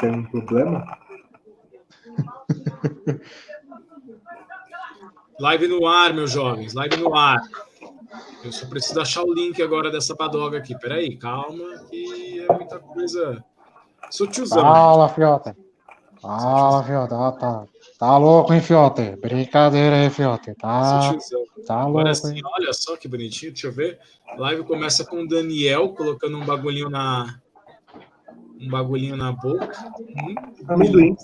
Tem um problema? Live no ar, meus jovens, live no ar. Eu só preciso achar o link agora dessa badoga aqui. Peraí, calma, que é muita coisa. Sou tiozão. Fala, Fiota. Fala, Fiota. Ah, tá. Tá louco, hein, Fiote? Brincadeira aí, Fiote. Tá, tá louco, Agora sim, olha só que bonitinho, deixa eu ver. A live começa com o Daniel colocando um bagulhinho na. Um bagulhinho na boca. Hum, Amendoim.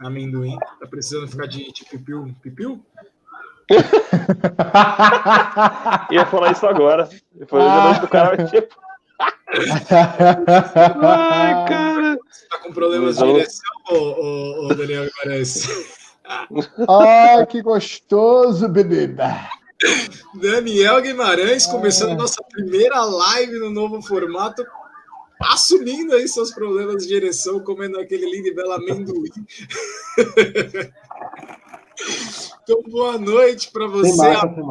Amendoim. Tá precisando ficar de, de pipiu? Pipiu? Ia falar isso agora. Depois ah. do cara tipo. Ai, cara. Você tá com problemas de direção, ô, ô, ô Daniel Guimarães? Ai, que gostoso, bebê. Daniel Guimarães começando a nossa primeira live no novo formato, assumindo aí seus problemas de direção, comendo aquele lindo e belo amendoim. Então, boa noite para você. Marca,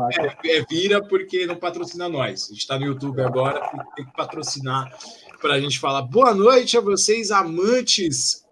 É, é, vira porque não patrocina nós. A gente está no YouTube agora, tem que patrocinar para a gente falar. Boa noite a vocês, amantes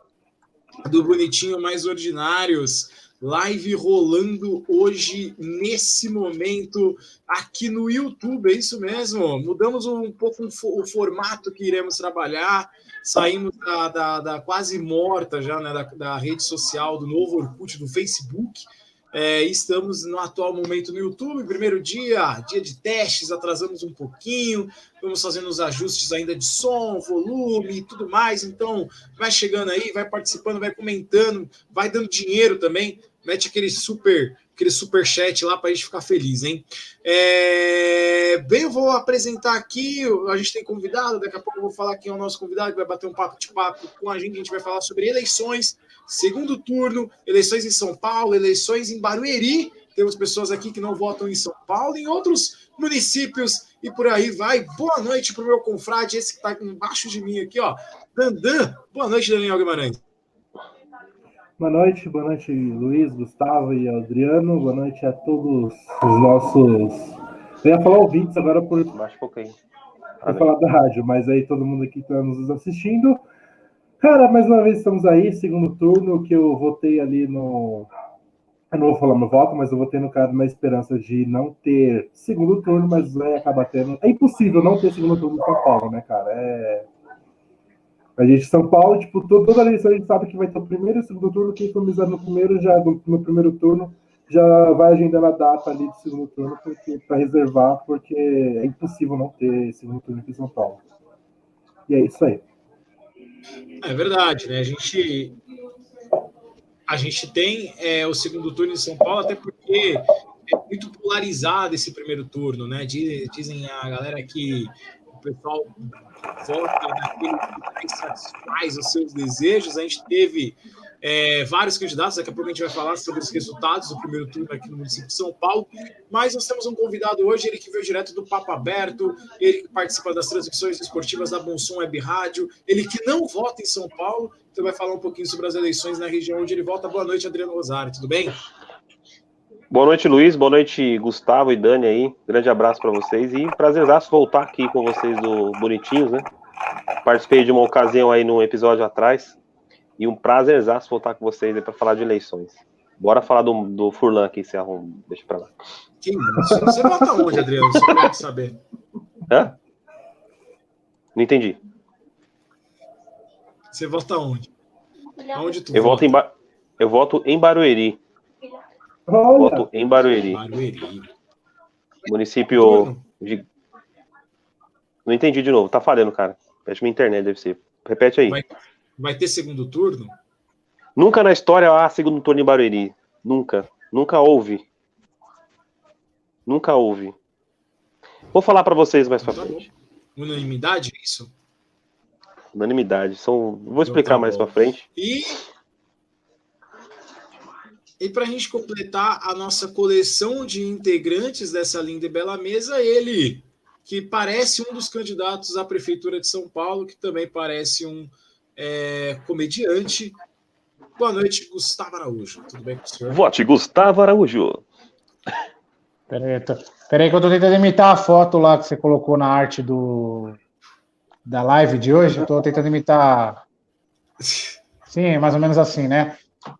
do Bonitinho Mais Ordinários. Live rolando hoje, nesse momento, aqui no YouTube, é isso mesmo. Mudamos um pouco o formato que iremos trabalhar. Saímos da, da, da quase morta já, né, da, da, rede social do novo Orkut, do Facebook. É, estamos no atual momento no YouTube, primeiro dia, dia de testes, atrasamos um pouquinho, vamos fazendo os ajustes ainda de som, volume e tudo mais. Então, vai chegando aí, vai participando, vai comentando, vai dando dinheiro também. Mete aquele super aquele super chat lá para a gente ficar feliz, hein? É... Bem, eu vou apresentar aqui. A gente tem convidado, daqui a pouco eu vou falar quem é o nosso convidado, que vai bater um papo de papo com a gente. A gente vai falar sobre eleições, segundo turno, eleições em São Paulo, eleições em Barueri. Temos pessoas aqui que não votam em São Paulo, em outros municípios e por aí vai. Boa noite para o meu confrade, esse que está embaixo de mim aqui, ó. Dandan. Boa noite, Daniel Guimarães. Boa noite, boa noite, Luiz, Gustavo e Adriano. Boa noite a todos os nossos. Eu ia falar ouvintes agora por. Baixa um pouquinho. Vou falar da rádio, mas aí todo mundo aqui está nos assistindo. Cara, mais uma vez estamos aí, segundo turno, que eu votei ali no. Eu não vou falar meu voto, mas eu votei no cara na esperança de não ter segundo turno, mas vai acabar tendo. É impossível não ter segundo turno em São Paulo, né, cara? É a gente, São Paulo, tipo, toda a eleição a gente sabe que vai ter o primeiro e o segundo turno. Quem for no primeiro, já no, no, primeiro turno, já vai agendando a data ali do segundo turno para reservar, porque é impossível não ter segundo turno aqui em São Paulo. E é isso aí. É verdade, né? A gente, a gente tem é, o segundo turno em São Paulo, até porque é muito polarizado esse primeiro turno, né? Dizem a galera que pessoal vota naquele que satisfaz os seus desejos. A gente teve é, vários candidatos, daqui a pouco a gente vai falar sobre os resultados do primeiro turno aqui no município de São Paulo, mas nós temos um convidado hoje, ele que veio direto do Papo Aberto, ele que participa das transmissões esportivas da Bonsom Web Rádio, ele que não vota em São Paulo, então vai falar um pouquinho sobre as eleições na região onde ele vota. Boa noite, Adriano Rosário, tudo bem? Boa noite, Luiz. Boa noite, Gustavo e Dani aí. Grande abraço para vocês e prazerzaço voltar aqui com vocês do Bonitinhos, né? Participei de uma ocasião aí no episódio atrás e um prazerzaço voltar com vocês aí para falar de eleições. Bora falar do, do Furlan aqui, se arruma. Deixa para lá. Que isso? Você vota onde, Adriano? Só pra saber. Hã? Não entendi. Você vota onde? Onde tu eu vota? Voto em ba... Eu voto em Barueri. Olha. Voto em Barueri. Barueri. Município de... Não entendi de novo. Tá falhando, cara. Que minha internet deve ser. Repete aí. Vai, vai ter segundo turno? Nunca na história há segundo turno em Barueri. Nunca. Nunca houve. Nunca houve. Vou falar para vocês mais pra tá frente. Unanimidade, é isso? Unanimidade. São... Vou então explicar então, tá mais para frente. E e para a gente completar a nossa coleção de integrantes dessa linda e bela mesa, ele, que parece um dos candidatos à Prefeitura de São Paulo, que também parece um é, comediante. Boa noite, Gustavo Araújo. Tudo bem com o senhor? Vote, Gustavo Araújo. Peraí, tô... Peraí que eu tô tentando imitar a foto lá que você colocou na arte do da live de hoje. Estou tentando imitar Sim, mais ou menos assim, né?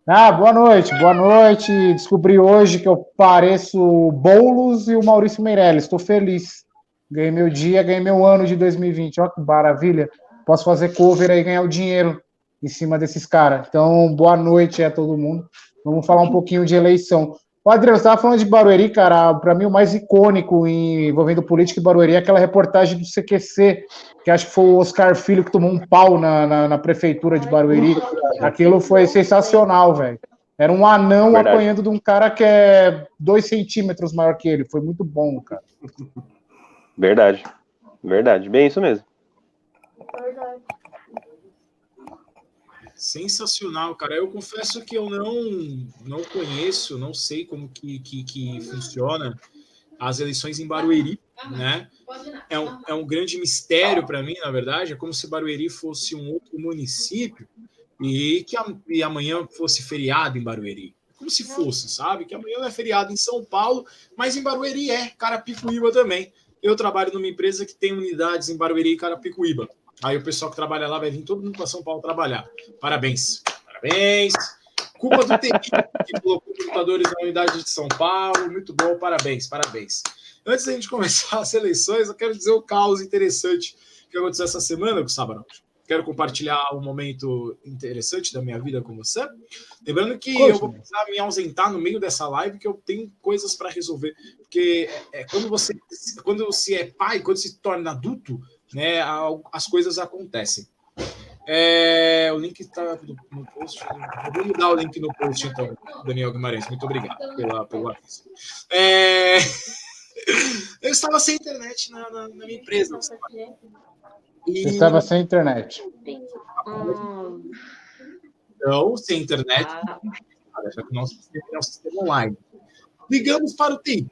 Ah, boa noite, boa noite. Descobri hoje que eu pareço Boulos e o Maurício Meirelles. Estou feliz. Ganhei meu dia, ganhei meu ano de 2020. Olha que maravilha. Posso fazer cover aí e ganhar o dinheiro em cima desses caras. Então, boa noite a todo mundo. Vamos falar um pouquinho de eleição. O Adriano, você estava falando de Barueri, cara. Para mim, o mais icônico envolvendo política e Barueri é aquela reportagem do CQC, que acho que foi o Oscar Filho que tomou um pau na, na, na prefeitura de Barueri. Aquilo foi sensacional, velho. Era um anão Verdade. apanhando de um cara que é dois centímetros maior que ele. Foi muito bom, cara. Verdade. Verdade. Bem isso mesmo. Verdade. Sensacional, cara. Eu confesso que eu não não conheço, não sei como que, que, que funciona as eleições em Barueri, né? É um, é um grande mistério para mim, na verdade. É como se Barueri fosse um outro município e que a, e amanhã fosse feriado em Barueri. Como se fosse, sabe? Que amanhã é feriado em São Paulo, mas em Barueri é, Carapicuíba também. Eu trabalho numa empresa que tem unidades em Barueri e Carapicuíba. Aí o pessoal que trabalha lá vai vir todo mundo para São Paulo trabalhar. Parabéns. Parabéns. Culpa do TI que colocou computadores na unidade de São Paulo. Muito bom, parabéns, parabéns. Antes da gente começar as eleições, eu quero dizer o um caos interessante que aconteceu essa semana, Gustavo Araújo. Quero compartilhar um momento interessante da minha vida com você. Lembrando que Poxa, eu vou precisar me ausentar no meio dessa live, que eu tenho coisas para resolver. Porque é, quando você quando você é pai, quando se torna adulto, né, as coisas acontecem. É, o link está no, post. Eu vou mudar o link no post, então, Daniel Guimarães. Muito obrigado pela, pelo aviso. É, eu estava sem internet na, na, na minha empresa. E... Você estava sem internet. Não, sem internet. Já que nosso sistema é um sistema online. Ligamos para o TI.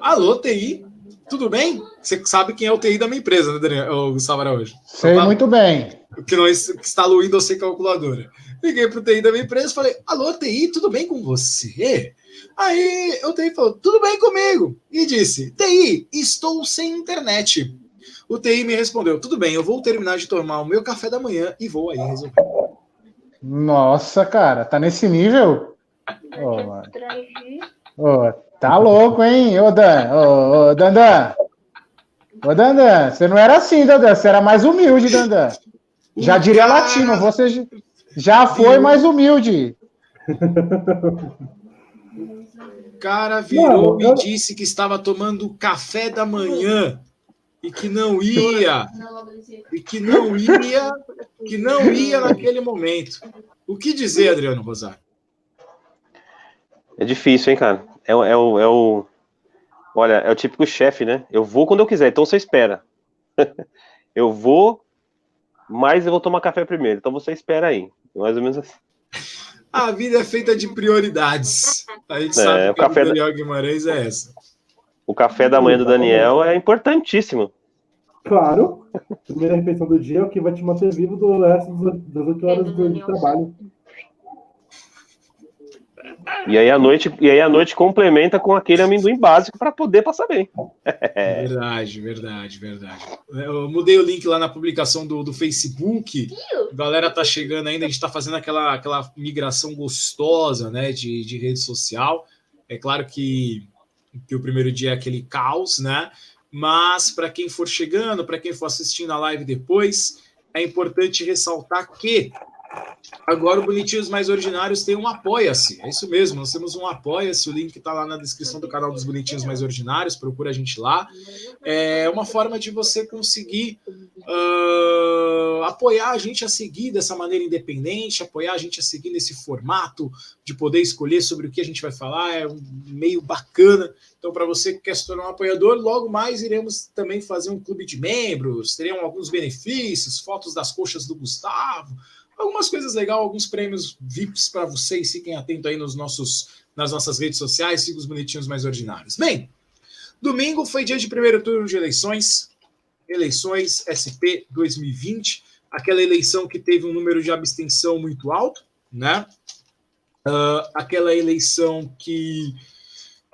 Alô, TI? Tudo bem? Você sabe quem é o TI da minha empresa, né, Daniel? O Gustavo Araújo. Sei então, muito bem. Que não instala o Windows sem calculadora. Liguei para o TI da minha empresa e falei: Alô, TI, tudo bem com você? Aí o TI falou: Tudo bem comigo. E disse: TI, estou sem internet. O TI me respondeu: Tudo bem, eu vou terminar de tomar o meu café da manhã e vou aí resolver. Nossa, cara, tá nesse nível? Oh, oh, Tá louco, hein, ô Dan? Ô, ô Dandan. Ô, Dandan, você não era assim, Dandan. Você era mais humilde, Dandan. Já diria latino, você já foi mais humilde. O cara virou e disse que estava tomando café da manhã e que não ia, e que não ia, que não ia naquele momento. O que dizer, Adriano Rosário? É difícil, hein, cara? É, é, o, é o. Olha, é o típico chefe, né? Eu vou quando eu quiser, então você espera. eu vou, mas eu vou tomar café primeiro, então você espera aí. Mais ou menos assim. A vida é feita de prioridades. A gente é, sabe o que café o Daniel Guimarães é essa. O café da manhã do Daniel é importantíssimo. Claro. Primeira refeição do dia é o que vai te manter vivo do resto das oito horas do trabalho. E aí a noite, e aí a noite complementa com aquele amendoim básico para poder passar bem. verdade, verdade, verdade. Eu mudei o link lá na publicação do, do Facebook. A galera tá chegando ainda, a gente está fazendo aquela, aquela migração gostosa, né, de, de rede social. É claro que, que o primeiro dia é aquele caos, né? Mas para quem for chegando, para quem for assistindo a live depois, é importante ressaltar que Agora o Bonitinhos Mais Ordinários tem um Apoia-se. É isso mesmo, nós temos um Apoia-se. O link está lá na descrição do canal dos Bonitinhos Mais Ordinários. Procura a gente lá. É uma forma de você conseguir uh, apoiar a gente a seguir dessa maneira independente, apoiar a gente a seguir nesse formato de poder escolher sobre o que a gente vai falar. É um meio bacana. Então, para você que quer se tornar um apoiador, logo mais iremos também fazer um clube de membros. Teremos alguns benefícios, fotos das coxas do Gustavo algumas coisas legais, alguns prêmios VIPs para vocês. Fiquem atentos aí nos nossos, nas nossas redes sociais, sigam os bonitinhos mais ordinários. Bem, domingo foi dia de primeiro turno de eleições, eleições SP 2020, aquela eleição que teve um número de abstenção muito alto, né? Uh, aquela eleição que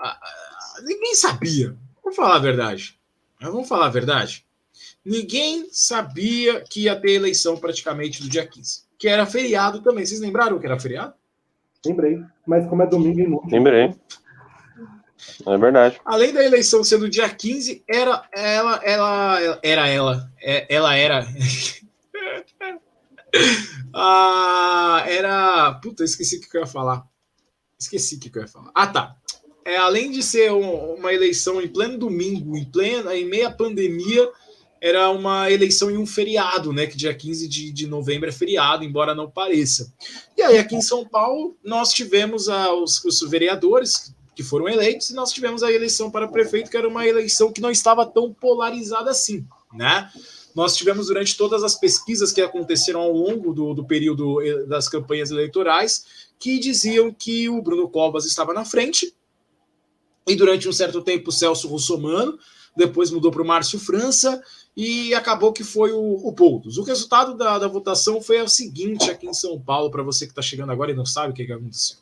uh, ninguém sabia. Vamos falar a verdade. Vamos falar a verdade. ninguém sabia que ia ter eleição praticamente no dia 15, que era feriado também. Vocês lembraram que era feriado? Lembrei. Mas como é domingo e noite. Lembrei. É verdade. Além da eleição sendo dia 15, era ela, ela, era ela, é, ela era. ah, era. Puta, esqueci o que eu ia falar. Esqueci o que eu ia falar. Ah, tá. É, além de ser um, uma eleição em pleno domingo, em plena, em meia pandemia, era uma eleição em um feriado, né? Que dia 15 de, de novembro é feriado, embora não pareça. E aí, aqui em São Paulo, nós tivemos a, os, os vereadores que foram eleitos, e nós tivemos a eleição para prefeito, que era uma eleição que não estava tão polarizada assim, né? Nós tivemos durante todas as pesquisas que aconteceram ao longo do, do período eh, das campanhas eleitorais, que diziam que o Bruno Covas estava na frente, e durante um certo tempo o Celso Russomano, depois mudou para o Márcio França, e acabou que foi o, o Poulos. O resultado da, da votação foi o seguinte aqui em São Paulo, para você que está chegando agora e não sabe o que, que aconteceu.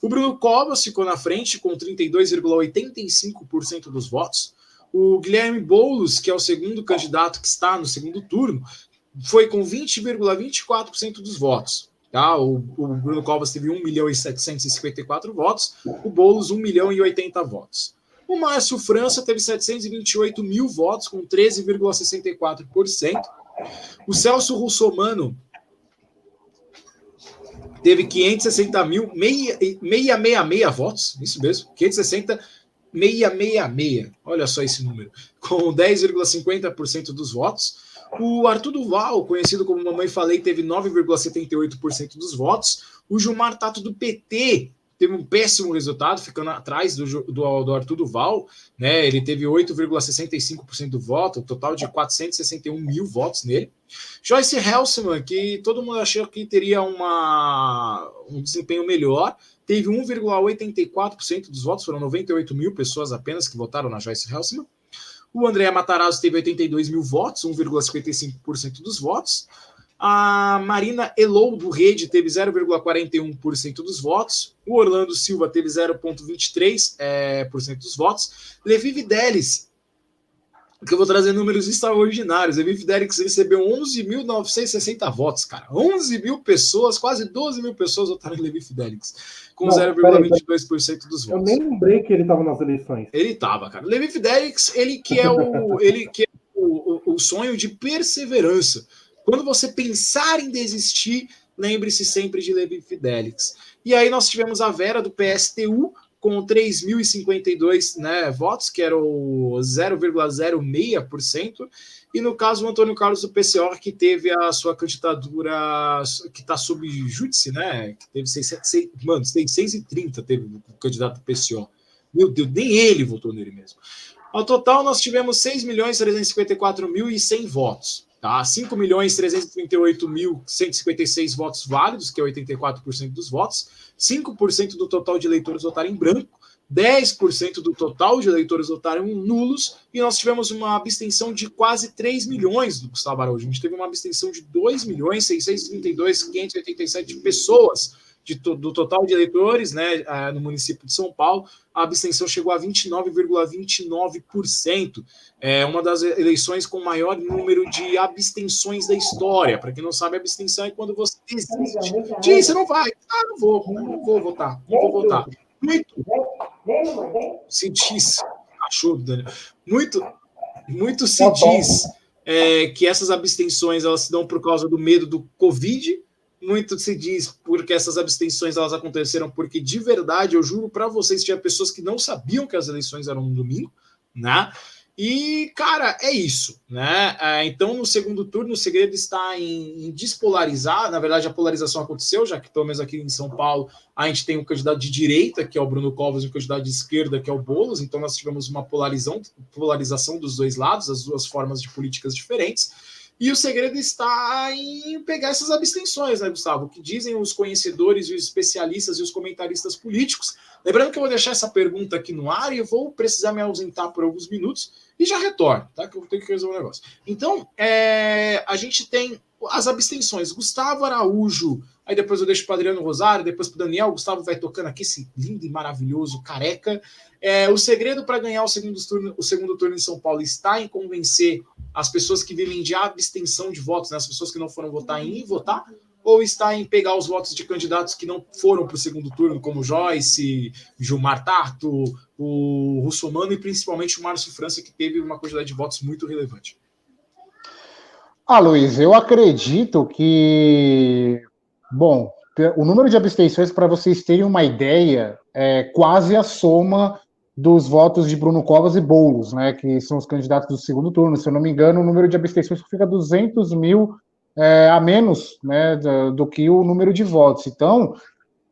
O Bruno Covas ficou na frente com 32,85% dos votos. O Guilherme Boulos, que é o segundo candidato que está no segundo turno, foi com 20,24% dos votos. Tá? O, o, Bruno Covas teve 1 milhão e 754 votos, o Boulos 1 milhão e 80 votos. O Márcio França teve 728 mil votos, com 13,64%. O Celso Russomano teve 560 mil, meia, meia, meia, meia votos, isso mesmo, 560 meia, meia, meia, olha só esse número, com 10,50% dos votos. O Arthur Duval, conhecido como Mamãe Falei, teve 9,78% dos votos. O Gilmar Tato do PT teve um péssimo resultado, ficando atrás do, do, do Arthur Duval, né? Ele teve 8,65% do voto, um total de 461 mil votos nele. Joyce Helsman, que todo mundo achou que teria uma, um desempenho melhor, teve 1,84% dos votos, foram 98 mil pessoas apenas que votaram na Joyce Helsman. O André Matarazzo teve 82 mil votos, 1,55% dos votos. A Marina Elou do Rede teve 0,41% dos votos. O Orlando Silva teve 0,23% é, por cento dos votos. Levi Videlis, que eu vou trazer números extraordinários. Levi Fidelix recebeu 11.960 votos, cara. 11 mil pessoas, quase 12 mil pessoas votaram em Levi Fidelix, com 0,22% dos votos. Eu nem lembrei que ele estava nas eleições. Ele estava, cara. Levi Fidelix, ele que é o, ele que é o, o, o sonho de perseverança. Quando você pensar em desistir, lembre-se sempre de Levi Fidelix. E aí nós tivemos a Vera do PSTU com 3.052 né, votos, que era o 0,06%, e no caso o Antônio Carlos do PCO, que teve a sua candidatura, que está sob júdice, né, que teve 600, mano, 630 teve o candidato do PCO. Meu Deus, nem ele votou nele mesmo. Ao total, nós tivemos 6.354.100 votos. Tá? 5 milhões 338.156 votos válidos, que é 84% dos votos. 5% do total de eleitores votaram em branco. 10% do total de eleitores votaram nulos, e nós tivemos uma abstenção de quase 3 milhões do Gustavo Araújo. A gente teve uma abstenção de 2 milhões 632.587 pessoas de, do total de eleitores né, no município de São Paulo, a abstenção chegou a 29,29%. É uma das eleições com maior número de abstenções da história. Para quem não sabe, abstenção é quando você desiste. Diz, você não vai. Ah, não vou, não vou votar, não vou votar. Muito. Se diz, achou, Daniel? Muito, muito se tá diz é, que essas abstenções elas se dão por causa do medo do Covid muito se diz porque essas abstenções elas aconteceram porque de verdade eu juro para vocês tinha pessoas que não sabiam que as eleições eram no domingo, né? E cara é isso, né? É, então no segundo turno o segredo está em, despolarizar. Na verdade a polarização aconteceu já que pelo menos aqui em São Paulo a gente tem um candidato de direita que é o Bruno Covas e um candidato de esquerda que é o Bolos. Então nós tivemos uma polarização, polarização dos dois lados, as duas formas de políticas diferentes. E o segredo está em pegar essas abstenções, né, Gustavo? O que dizem os conhecedores, os especialistas e os comentaristas políticos. Lembrando que eu vou deixar essa pergunta aqui no ar e vou precisar me ausentar por alguns minutos e já retorno, tá? Que eu tenho que resolver um negócio. Então, é, a gente tem as abstenções. Gustavo Araújo, Aí depois eu deixo para Adriano Rosário, depois para Daniel. O Gustavo vai tocando aqui esse lindo e maravilhoso careca. É, o segredo para ganhar o segundo, turno, o segundo turno em São Paulo está em convencer as pessoas que vivem de abstenção de votos, né, as pessoas que não foram votar em ir votar, ou está em pegar os votos de candidatos que não foram para o segundo turno, como Joyce, Gilmar Tato, o Russomano e principalmente o Márcio França, que teve uma quantidade de votos muito relevante. Ah, Luiz, eu acredito que. Bom, o número de abstenções, para vocês terem uma ideia, é quase a soma dos votos de Bruno Covas e Boulos, né, que são os candidatos do segundo turno. Se eu não me engano, o número de abstenções fica 200 mil é, a menos né, do, do, que o número de votos. Então,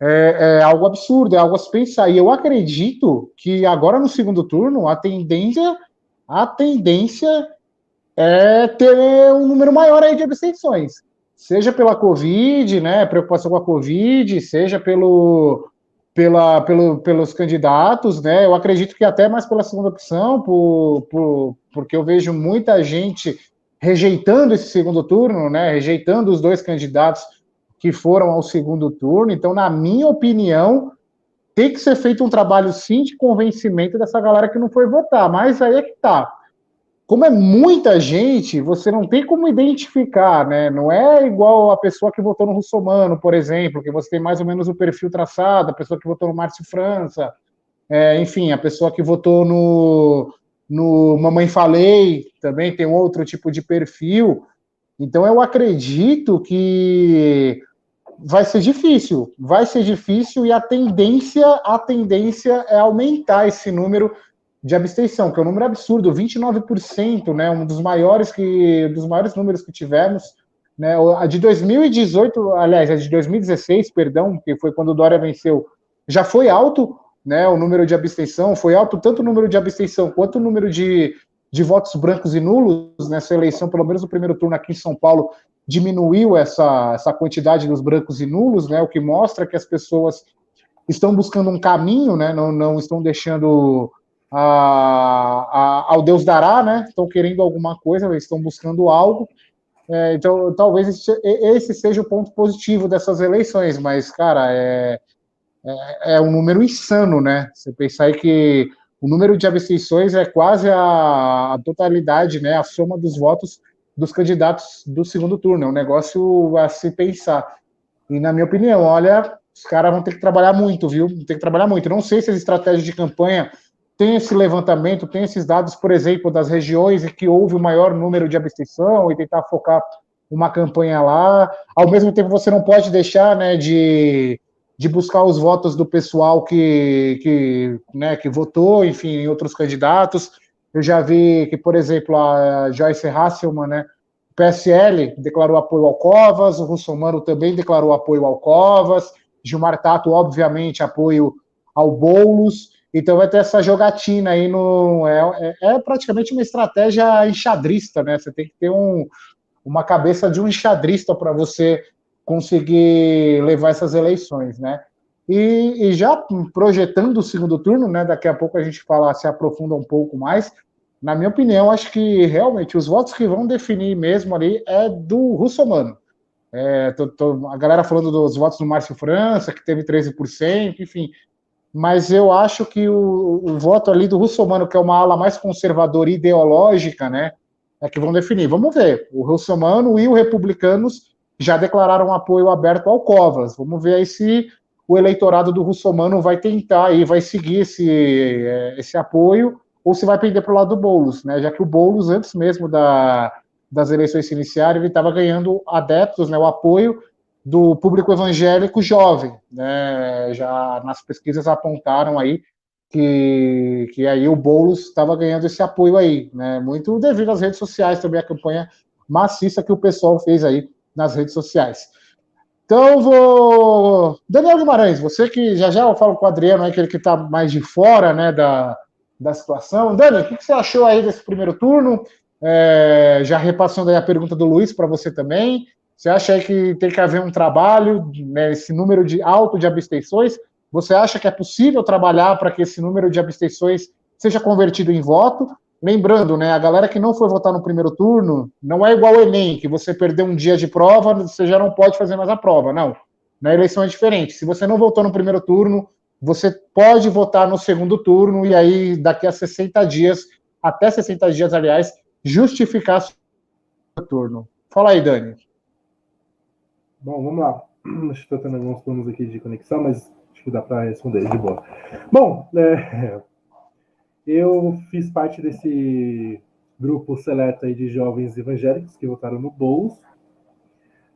é, é, algo absurdo, é algo a se pensar. E eu acredito que agora no segundo turno a tendência, a tendência é ter um número maior aí de abstenções. Seja pela Covid, né, preocupação com a Covid, seja pelo, pela, pelo, pelos candidatos, né? Eu acredito que até mais pela segunda opção, por, por, porque eu vejo muita gente rejeitando esse segundo turno, né? Rejeitando os dois candidatos que foram ao segundo turno. Então, na minha opinião, tem que ser feito um trabalho sim de convencimento dessa galera que não foi votar. Mas aí é que tá. Como é muita gente, você não tem como identificar, né? Não é igual a pessoa que votou no Russomano, por exemplo, que você tem mais ou menos o perfil traçado, a pessoa que votou no Márcio França, é, enfim, a pessoa que votou no, no Mamãe Falei também tem outro tipo de perfil. Então eu acredito que vai ser difícil, vai ser difícil e a tendência, a tendência é aumentar esse número de abstenção, que é um número absurdo, 29%, né, um dos maiores que dos maiores números que tivemos, né, a de 2018, aliás, a de 2016, perdão, que foi quando o Dória venceu, já foi alto, né, o número de abstenção, foi alto tanto o número de abstenção quanto o número de, de votos brancos e nulos nessa eleição, pelo menos no primeiro turno aqui em São Paulo, diminuiu essa, essa quantidade dos brancos e nulos, né, o que mostra que as pessoas estão buscando um caminho, né, não, não estão deixando a, a, ao Deus dará, né, estão querendo alguma coisa, estão buscando algo, é, então talvez esse, esse seja o ponto positivo dessas eleições, mas, cara, é, é, é um número insano, né? Você pensar que o número de abstenções é quase a, a, totalidade, né? A soma dos votos dos candidatos do segundo turno. É um negócio a se pensar. E, na minha opinião, olha, os caras vão ter que trabalhar muito, viu? Vão ter que trabalhar muito. Não sei se as estratégias de campanha têm esse levantamento, têm esses dados, por exemplo, das regiões em que houve o maior número de abstenção e tentar focar uma campanha lá. Ao mesmo tempo, você não pode deixar, né, de de buscar os votos do pessoal que, que, né, que votou, enfim, em outros candidatos. Eu já vi que, por exemplo, a Joyce Hasselman, né, PSL declarou apoio ao Covas, o Russomano também declarou apoio ao Covas, Gilmar Tato, obviamente, apoio ao Boulos. Então vai ter essa jogatina aí no. É, é, é praticamente uma estratégia enxadrista, né? Você tem que ter um, uma cabeça de um enxadrista para você conseguir levar essas eleições, né? E, e, já projetando o segundo turno, né? Daqui a pouco a gente fala, se aprofunda um pouco mais. Na minha opinião, acho que realmente os votos que vão definir mesmo ali é do Russomano. É, tô, tô, a galera falando dos votos do Márcio França, que teve 13%, enfim. Mas eu acho que o, o voto ali do Russomano, que é uma ala mais conservadora e ideológica, né? É que vão definir. Vamos ver. O Russomano e os republicanos já declararam apoio aberto ao Covas. Vamos ver aí se o eleitorado do Russomano vai tentar aí, vai seguir esse, é, esse apoio, ou se vai pender para o lado do Boulos, né? Já que o Boulos, antes mesmo da, das eleições se iniciarem, ele estava ganhando adeptos, né? O apoio do público evangélico jovem, né? Já nas pesquisas apontaram aí que, que aí o Boulos estava ganhando esse apoio aí, né? Muito devido às redes sociais também, a campanha maciça que o pessoal fez aí nas redes sociais. Então, vou. Daniel Guimarães, você que já já eu falo com o Adriano, aquele que está mais de fora né, da, da situação. Dani, o que você achou aí desse primeiro turno? É, já repassando aí a pergunta do Luiz para você também. Você acha que tem que haver um trabalho, né, esse número de alto de abstenções? Você acha que é possível trabalhar para que esse número de abstenções seja convertido em voto? Lembrando, né, a galera que não foi votar no primeiro turno, não é igual o Enem, que você perdeu um dia de prova, você já não pode fazer mais a prova, não. Na eleição é diferente. Se você não votou no primeiro turno, você pode votar no segundo turno e aí daqui a 60 dias, até 60 dias, aliás, justificar o turno. Fala aí, Dani. Bom, vamos lá. Acho que estou tendo alguns problemas aqui de conexão, mas acho que dá para responder de boa. Bom, é, eu fiz parte desse grupo seleto aí de jovens evangélicos que votaram no Boulos.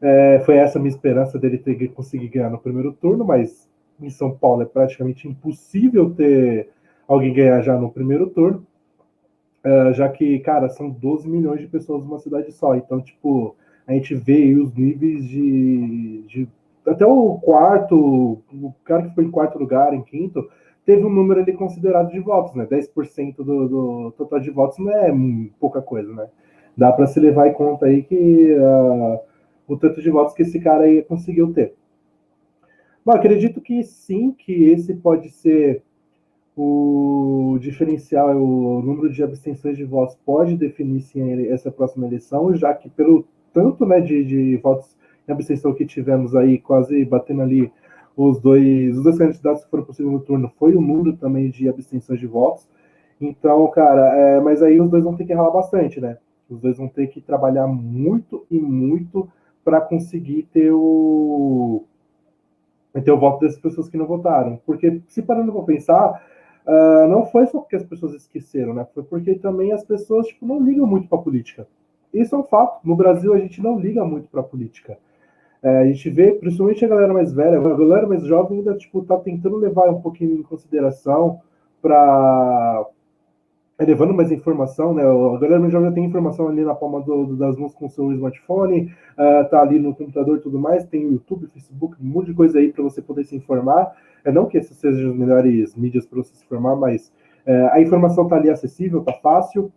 É, foi essa a minha esperança dele ter conseguido ganhar no primeiro turno, mas em São Paulo é praticamente impossível ter alguém ganhar já no primeiro turno, uh, já que, cara, são 12 milhões de pessoas numa cidade só. Então, tipo, a gente vê os níveis de, de. Até o quarto, o cara que foi em quarto lugar, em quinto, teve um número ali considerado de votos, né? 10% do, do total de votos não é pouca coisa, né? Dá para se levar em conta aí que uh, o tanto de votos que esse cara aí conseguiu ter. Bom, acredito que sim, que esse pode ser o diferencial, o número de abstenções de votos pode definir sim essa próxima eleição, já que pelo tanto né, de, de votos em abstenção que tivemos aí, quase batendo ali os dois, os dois candidatos que foram para o segundo turno, foi o número também de abstenções de votos. Então, cara, é, mas aí os dois vão ter que ralar bastante, né? Os dois vão ter que trabalhar muito e muito para conseguir ter o, ter o voto dessas pessoas que não votaram. Porque, se parando para pensar, uh, não foi só porque as pessoas esqueceram, né? Foi porque também as pessoas tipo, não ligam muito para política. Isso é um fato. No Brasil, a gente não liga muito para política. É, a gente vê, principalmente a galera mais velha, a galera mais jovem ainda tipo, tá tentando levar um pouquinho em consideração para é, levando mais informação, né? A galera já tem informação ali na palma do, das mãos com seu smartphone, uh, tá ali no computador e tudo mais, tem o YouTube, Facebook, um monte de coisa aí para você poder se informar. É não que essas sejam as melhores mídias para você se informar, mas uh, a informação tá ali acessível, tá fácil.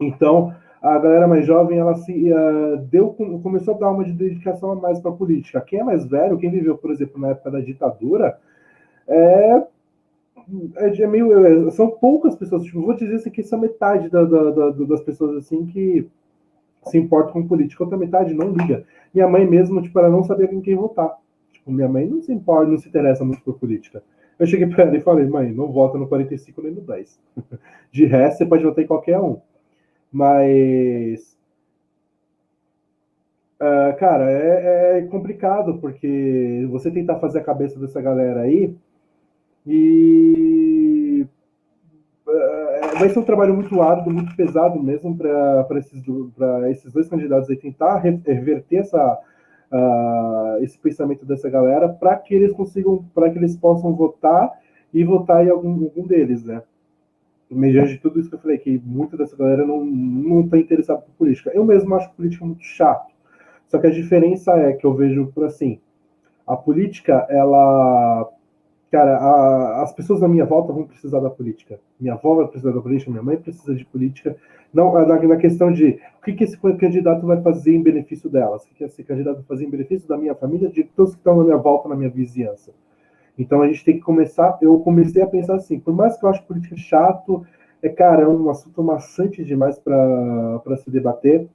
Então, a galera mais jovem, ela se uh, deu, começou a dar uma dedicação mais para política. Quem é mais velho, quem viveu, por exemplo, na época da ditadura, é é, é meio. É, são poucas pessoas, tipo, vou dizer assim, que são metade da, da, da, das pessoas assim que se importam com política, outra metade não liga. Minha mãe mesmo, tipo, ela não sabia com quem votar. Tipo, minha mãe não se importa, não se interessa muito por política. Eu cheguei para ela e falei, mãe, não vota no 45 nem no 10. De resto, você pode votar em qualquer um. Mas. Uh, cara, é, é complicado, porque você tentar fazer a cabeça dessa galera aí e uh, vai ser um trabalho muito árduo, muito pesado mesmo para esses, esses dois candidatos aí tentar reverter essa, uh, esse pensamento dessa galera para que eles consigam, para que eles possam votar e votar em algum, algum deles, né? Mediante tudo isso que eu falei, que muita dessa galera não, não está interessada por política. Eu mesmo acho política muito chato. Só que a diferença é que eu vejo por assim, a política, ela cara, a, as pessoas na minha volta vão precisar da política. Minha avó vai precisar da política, minha mãe precisa de política. Não, na, na questão de o que, que esse candidato vai fazer em benefício delas, o que, que esse candidato vai fazer em benefício da minha família, de todos que estão na minha volta, na minha vizinhança. Então a gente tem que começar. Eu comecei a pensar assim, por mais que eu acho política chato, é cara, é um assunto maçante demais para se debater.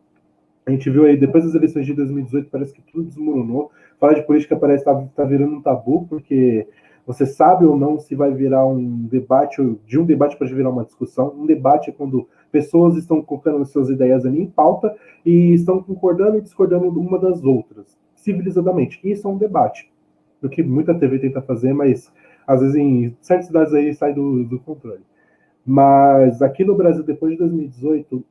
A gente viu aí, depois das eleições de 2018, parece que tudo desmoronou. Falar de política parece estar tá, tá virando um tabu, porque você sabe ou não se vai virar um debate, de um debate para virar uma discussão. Um debate é quando pessoas estão colocando suas ideias ali em pauta e estão concordando e discordando uma das outras, civilizadamente. Isso é um debate. O que muita TV tenta fazer, mas às vezes em certas cidades aí sai do, do controle. Mas aqui no Brasil, depois de 2018,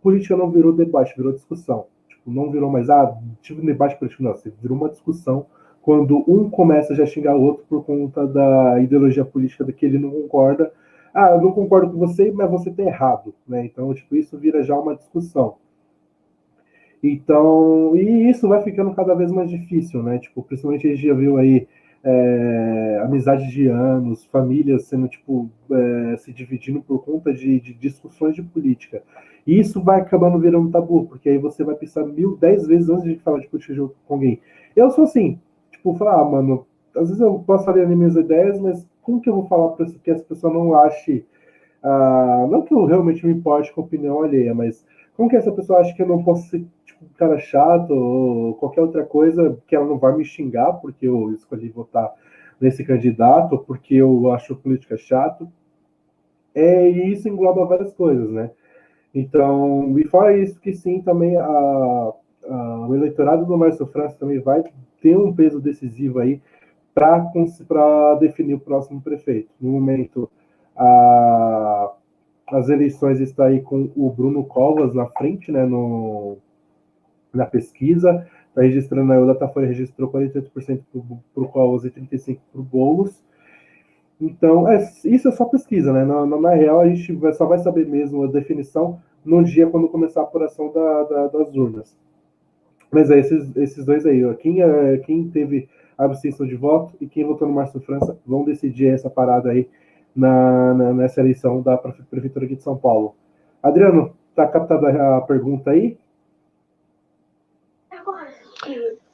política não virou debate, virou discussão. Tipo, não virou mais, ah, tive um debate político, não, virou uma discussão quando um começa já a xingar o outro por conta da ideologia política da que ele não concorda. Ah, eu não concordo com você, mas você está errado, né? Então, tipo, isso vira já uma discussão. Então, e isso vai ficando cada vez mais difícil, né? Tipo, principalmente a gente já viu aí é, amizades de anos, famílias sendo, tipo, é, se dividindo por conta de, de, discussões de política. E isso vai acabando virando tabu, porque aí você vai pensar mil, dez vezes antes de falar de política com alguém. Eu sou assim, tipo, falar, ah, mano, às vezes eu posso as minhas ideias, mas como que eu vou falar para que essa pessoa não ache. Uh, não que eu realmente me importe com a opinião alheia, mas como que essa pessoa acha que eu não posso ser tipo, um cara chato ou qualquer outra coisa que ela não vai me xingar porque eu escolhi votar nesse candidato, porque eu acho política chato? É, e isso engloba várias coisas, né? Então, e fora isso que sim, também a, a, o eleitorado do Márcio França também vai ter um peso decisivo aí para definir o próximo prefeito. No momento, a, as eleições estão aí com o Bruno Covas na frente, né, no, na pesquisa, está registrando aí, o Datafolha registrou 48% para o Covas e 35% para o Boulos. Então, é, isso é só pesquisa, né? Na, na, na, real, a gente vai, só vai saber mesmo a definição no dia quando começar a apuração da, da, das urnas. Mas é esses, esses dois aí, ó. Quem, é, quem teve abstenção de voto e quem votou no Márcio França vão decidir essa parada aí na, na, nessa eleição da Prefeitura aqui de São Paulo. Adriano, tá captada a pergunta aí?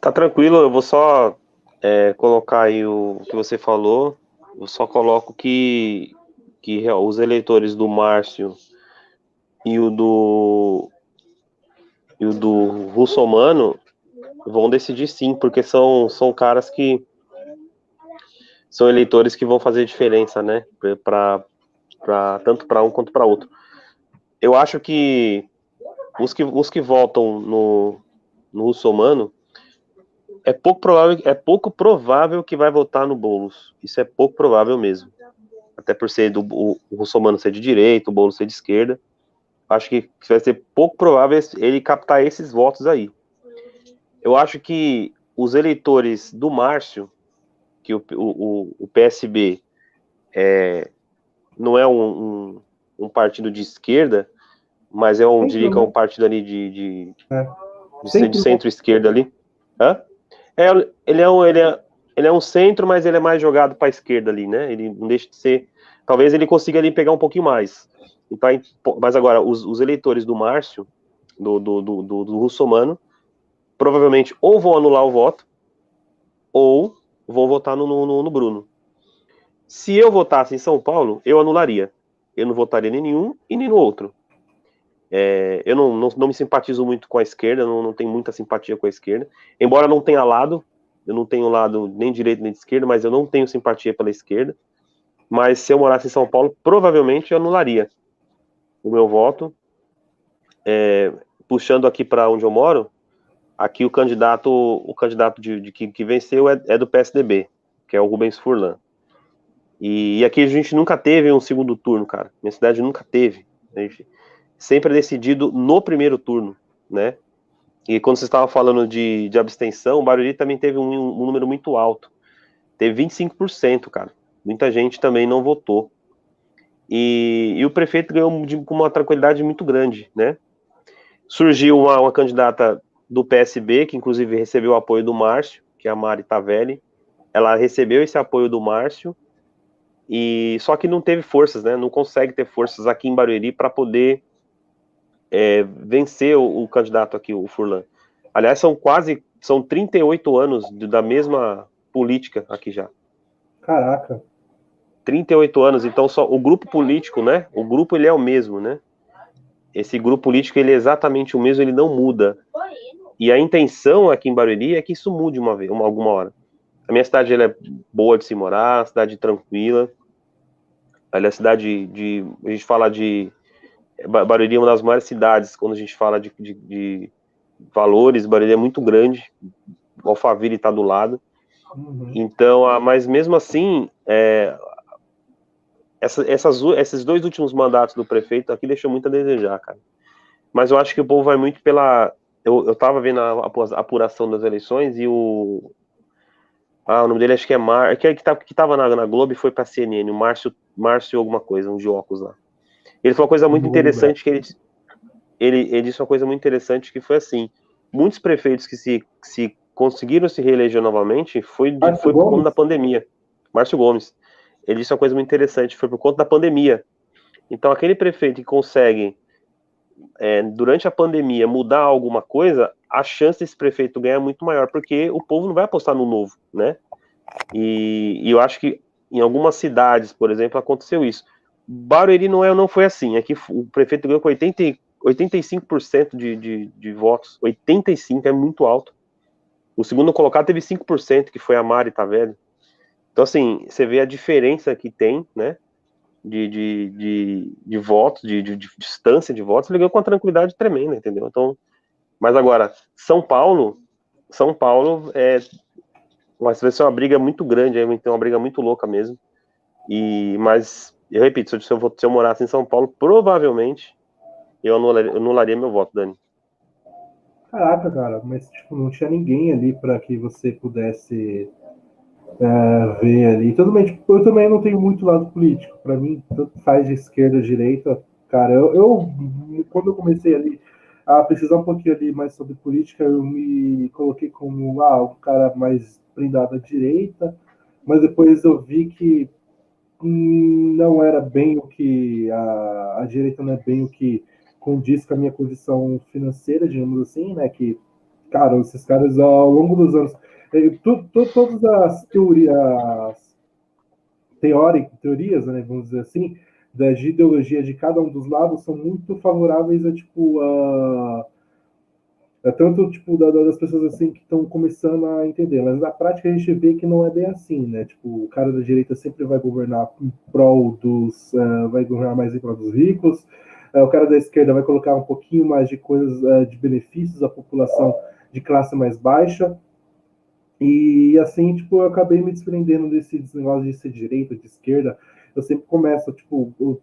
Tá tranquilo, eu vou só é, colocar aí o que você falou. Eu só coloco que, que os eleitores do Márcio e o do e o do Russomano vão decidir sim, porque são, são caras que são eleitores que vão fazer diferença, né? Pra, pra, tanto para um quanto para outro. Eu acho que os que, os que votam no, no Russomano é pouco provável é pouco provável que vai votar no Boulos. Isso é pouco provável mesmo. Até por ser do o, o Russomano ser de direita, o Boulos ser de esquerda. Acho que vai ser pouco provável ele captar esses votos aí. Eu acho que os eleitores do Márcio, que o, o, o PSB é, não é um, um, um, partido de esquerda, mas é um, diria que é um partido ali de, de, é. de, de centro-esquerda ali. Hã? É, ele, é um, ele, é, ele é um centro, mas ele é mais jogado para a esquerda ali, né? Ele não deixa de ser. Talvez ele consiga ali pegar um pouquinho mais. Então, mas agora, os, os eleitores do Márcio, do, do, do, do, do Russomano, provavelmente ou vão anular o voto, ou vão votar no, no, no Bruno. Se eu votasse em São Paulo, eu anularia. Eu não votaria nem nenhum e nem no outro. É, eu não, não, não, me simpatizo muito com a esquerda, não, não tenho muita simpatia com a esquerda. Embora não tenha lado, eu não tenho lado nem direito nem de esquerda, mas eu não tenho simpatia pela esquerda. Mas se eu morasse em São Paulo, provavelmente eu anularia o meu voto. É, puxando aqui para onde eu moro, aqui o candidato, o candidato de, de que, que, venceu é, é, do PSDB, que é o Rubens Furlan. E, e, aqui a gente nunca teve um segundo turno, cara. Minha cidade nunca teve. Sempre é decidido no primeiro turno, né? E quando você estava falando de, de abstenção, o Barueri também teve um, um número muito alto. Teve 25%, cara. Muita gente também não votou. E, e o prefeito ganhou com uma tranquilidade muito grande, né? Surgiu uma, uma candidata do PSB, que inclusive recebeu o apoio do Márcio, que é a Mari Tavelli. Ela recebeu esse apoio do Márcio, e só que não teve forças, né? Não consegue ter forças aqui em Barueri para poder é, vencer o, o, candidato aqui, o Furlan. Aliás, são quase, são 38 anos de, da mesma política aqui já. Caraca. 38 anos, então só o grupo político, né? O grupo ele é o mesmo, né? Esse grupo político ele é exatamente o mesmo, ele não muda. E a intenção aqui em Barueri é que isso mude uma vez, uma, alguma hora. A minha cidade ela é boa de se morar, cidade tranquila. Ela é cidade de, a gente fala de Barueri é uma das maiores cidades quando a gente fala de, de, de valores. Barueri é muito grande. Alphaville está do lado. Uhum. Então, mas mesmo assim, é, essa, essas, esses dois últimos mandatos do prefeito aqui deixou muito a desejar, cara. Mas eu acho que o povo vai muito pela. Eu, eu tava vendo a, a apuração das eleições e o. Ah, o nome dele acho que é Mar. Que, que, tá, que tava na, na Globo e foi pra CNN, o Márcio, Márcio alguma coisa, um de óculos lá. Ele falou uma coisa muito interessante que ele, ele, ele disse uma coisa muito interessante que foi assim: muitos prefeitos que se, se conseguiram se reeleger novamente foi, foi por conta da pandemia. Márcio Gomes ele disse uma coisa muito interessante, foi por conta da pandemia. Então, aquele prefeito que consegue, é, durante a pandemia, mudar alguma coisa, a chance desse prefeito ganhar é muito maior, porque o povo não vai apostar no novo, né? E, e eu acho que em algumas cidades, por exemplo, aconteceu isso. Barueri não, é, não foi assim, é que o prefeito ganhou com 80, 85% de, de, de votos. 85% é muito alto. O segundo colocado teve 5%, que foi a Mari Tavelli. Então, assim, você vê a diferença que tem, né? De, de, de, de votos, de, de, de, distância de votos, ele ganhou com uma tranquilidade tremenda, entendeu? Então, mas agora, São Paulo, São Paulo é. Vai ser uma briga muito grande, é uma briga muito louca mesmo. E, mas, eu repito, se eu, se eu morasse em São Paulo, provavelmente eu anularia, anularia meu voto, Dani. Caraca, cara, mas tipo, não tinha ninguém ali para que você pudesse é, ver ali. Tudo bem, tipo, eu também não tenho muito lado político. Para mim, tanto faz de esquerda, direita. Cara, eu, eu, quando eu comecei ali a pesquisar um pouquinho ali mais sobre política, eu me coloquei como ah, um cara mais prendado à direita, mas depois eu vi que não era bem o que a, a direita não é bem o que condiz com a minha condição financeira, digamos assim, né? Que, cara, esses caras ao longo dos anos, eh, tu, tu, todas as teorias, teóricas, teorias, né, vamos dizer assim, da ideologia de cada um dos lados são muito favoráveis a tipo a, a tanto tipo da, das pessoas assim que estão começando a entender, mas na prática a gente vê que não é bem assim, né? Tipo, o cara da direita sempre vai governar em prol dos, uh, vai governar mais em prol dos ricos, é, o cara da esquerda vai colocar um pouquinho mais de coisas é, de benefícios à população de classe mais baixa. E assim, tipo, eu acabei me desprendendo desse, negócio de ser direita, de esquerda. Eu sempre começo, tipo, eu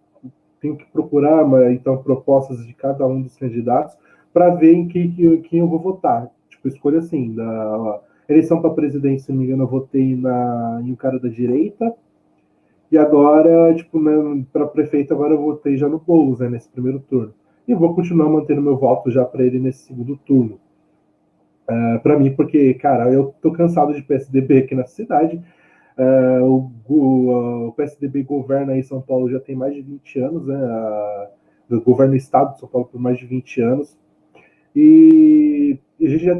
tenho que procurar, então, propostas de cada um dos candidatos para ver em quem, quem eu vou votar. Tipo, escolha assim, da eleição para presidente, se não me engano, eu votei na, em um cara da direita, e agora, tipo, né, para prefeito, agora eu votei já no Boulos, né, nesse primeiro turno. E vou continuar mantendo meu voto já para ele nesse segundo turno. É, para mim, porque, cara, eu tô cansado de PSDB aqui na cidade. Uh, o, o, PSDB governa aí São Paulo já tem mais de 20 anos, né? Uh, governa o estado de São Paulo por mais de 20 anos. E a gente já,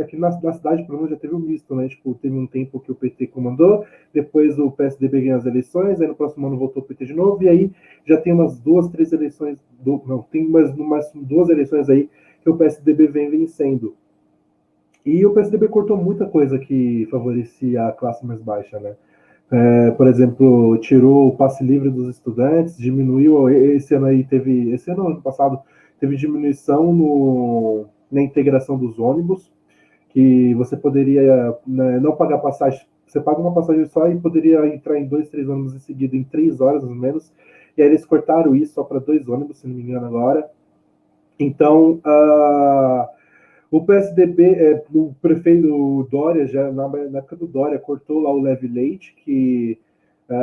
aqui na, na cidade, pelo menos, já teve um misto, né? Tipo, teve um tempo que o PT comandou, depois o PSDB ganhou as eleições, aí no próximo ano voltou o PT de novo, e aí já tem umas duas, três eleições, do, não, tem umas, umas duas eleições aí que o PSDB vem vencendo. E o PSDB cortou muita coisa que favorecia a classe mais baixa, né? É, por exemplo, tirou o passe livre dos estudantes, diminuiu, esse ano aí teve, esse ano, ano passado, teve diminuição no na integração dos ônibus, que você poderia né, não pagar passagem, você paga uma passagem só e poderia entrar em dois, três ônibus em seguida em três horas, ou menos. E aí eles cortaram isso só para dois ônibus, se não me engano, agora. Então, uh, o PSDB, é, o prefeito Dória, já na, na, época do Dória, cortou lá o Leve Leite, que uh,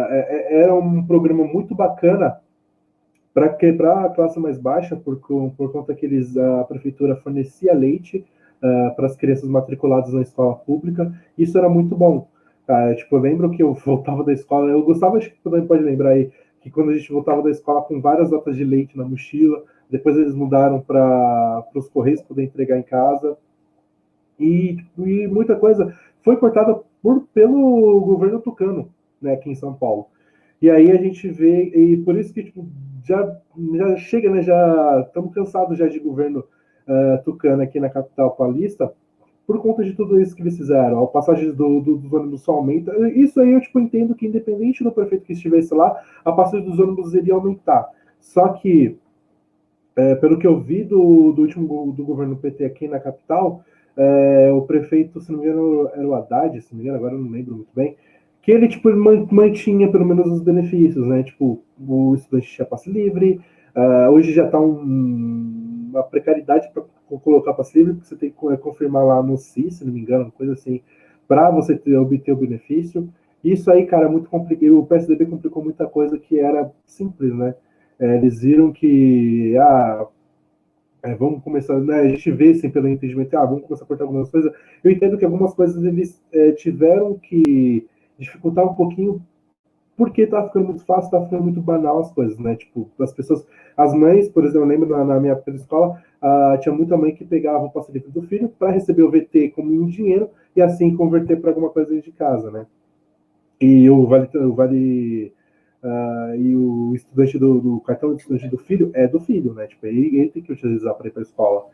era um programa muito bacana para quebrar a classe mais baixa, por, por conta que eles, a prefeitura fornecia leite uh, para as crianças matriculadas na escola pública, isso era muito bom. Uh, tipo, eu lembro que eu voltava da escola, eu gostava, acho que também pode lembrar aí, que quando a gente voltava da escola com várias latas de leite na mochila, depois eles mudaram para os Correios poder entregar em casa, e, e muita coisa foi cortada por, pelo governo tucano, né, aqui em São Paulo. E aí a gente vê, e por isso que tipo, já, já chega, né? Já estamos cansados já de governo uh, tucano aqui na capital paulista, por conta de tudo isso que eles fizeram. A passagem do, do, dos ônibus só aumenta. Isso aí eu tipo, entendo que, independente do prefeito que estivesse lá, a passagem dos ônibus iria aumentar. Só que, é, pelo que eu vi do, do último do governo PT aqui na capital, é, o prefeito, se não me engano, era o Haddad, se não me engano, agora eu não lembro muito bem, que ele tipo mantinha pelo menos os benefícios, né? Tipo, o estudante tinha passe livre, uh, hoje já está um, uma precariedade para colocar passe livre, porque você tem que confirmar lá no CIS, se não me engano, coisa assim, para você ter, obter o benefício. Isso aí, cara, é muito complicado. O PSDB complicou muita coisa que era simples, né? É, eles viram que, ah, é, vamos começar, né? A gente vê assim pelo entendimento, ah, vamos começar a cortar algumas coisas. Eu entendo que algumas coisas eles é, tiveram que dificultar um pouquinho porque tá ficando muito fácil, tá ficando muito banal as coisas, né? Tipo, as pessoas, as mães, por exemplo, eu lembro na, na minha época escola, uh, tinha muita mãe que pegava o passe livre do filho para receber o VT como um dinheiro e assim converter para alguma coisa de casa, né? E o vale, o vale uh, e o estudante do, do, cartão de estudante do filho é do filho, né? Tipo, ele, ele tem que utilizar para ir para a escola.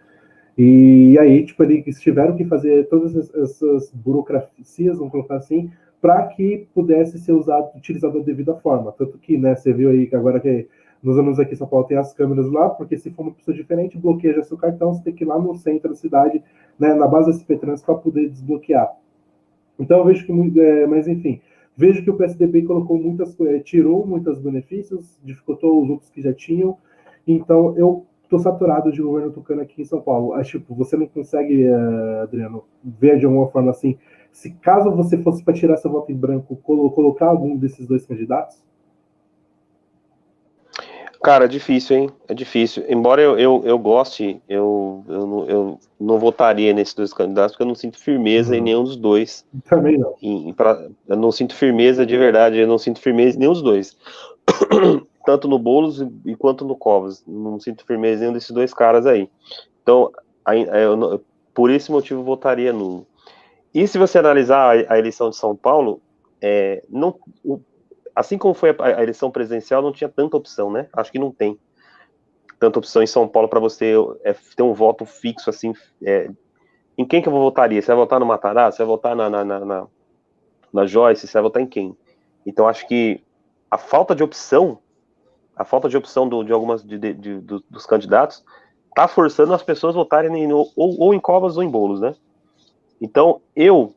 E aí, tipo, eles tiveram que fazer todas essas burocracias, vamos colocar assim, para que pudesse ser usado, utilizado da devida forma. Tanto que, né, você viu aí que agora que nos anos aqui em São Paulo tem as câmeras lá, porque se for uma pessoa diferente, bloqueia seu cartão, você tem que ir lá no centro da cidade, né, na base da SP Trans, para poder desbloquear. Então eu vejo que, é, mas enfim, vejo que o PSDB colocou muitas, é, tirou muitos benefícios, dificultou os outros que já tinham. Então eu estou saturado de governo tucano aqui em São Paulo. Acho tipo, você não consegue, uh, Adriano, ver de alguma forma assim, se caso você fosse para tirar seu voto em branco, colocar algum desses dois candidatos? Cara, é difícil, hein? É difícil. Embora eu, eu, eu goste, eu, eu, não, eu não votaria nesses dois candidatos, porque eu não sinto firmeza uhum. em nenhum dos dois. Também não. Em, pra, eu não sinto firmeza de verdade, eu não sinto firmeza em nenhum dos dois. Tanto no Boulos e quanto no Covas. Não sinto firmeza em nenhum desses dois caras aí. Então, eu, por esse motivo, votaria no. E se você analisar a, a eleição de São Paulo, é, não, o, assim como foi a, a, eleição presidencial, não tinha tanta opção, né? Acho que não tem tanta opção em São Paulo para você é, ter um voto fixo, assim. É, em quem que eu votaria? Você vai votar no Matarazzo? Você vai votar na, na, na, na, na Joyce? Você vai votar em quem? Então, acho que a falta de opção, a falta de opção do, de algumas de, de, de, dos candidatos, tá forçando as pessoas votarem em, ou, ou em Covas ou em Bolos, né? Então, eu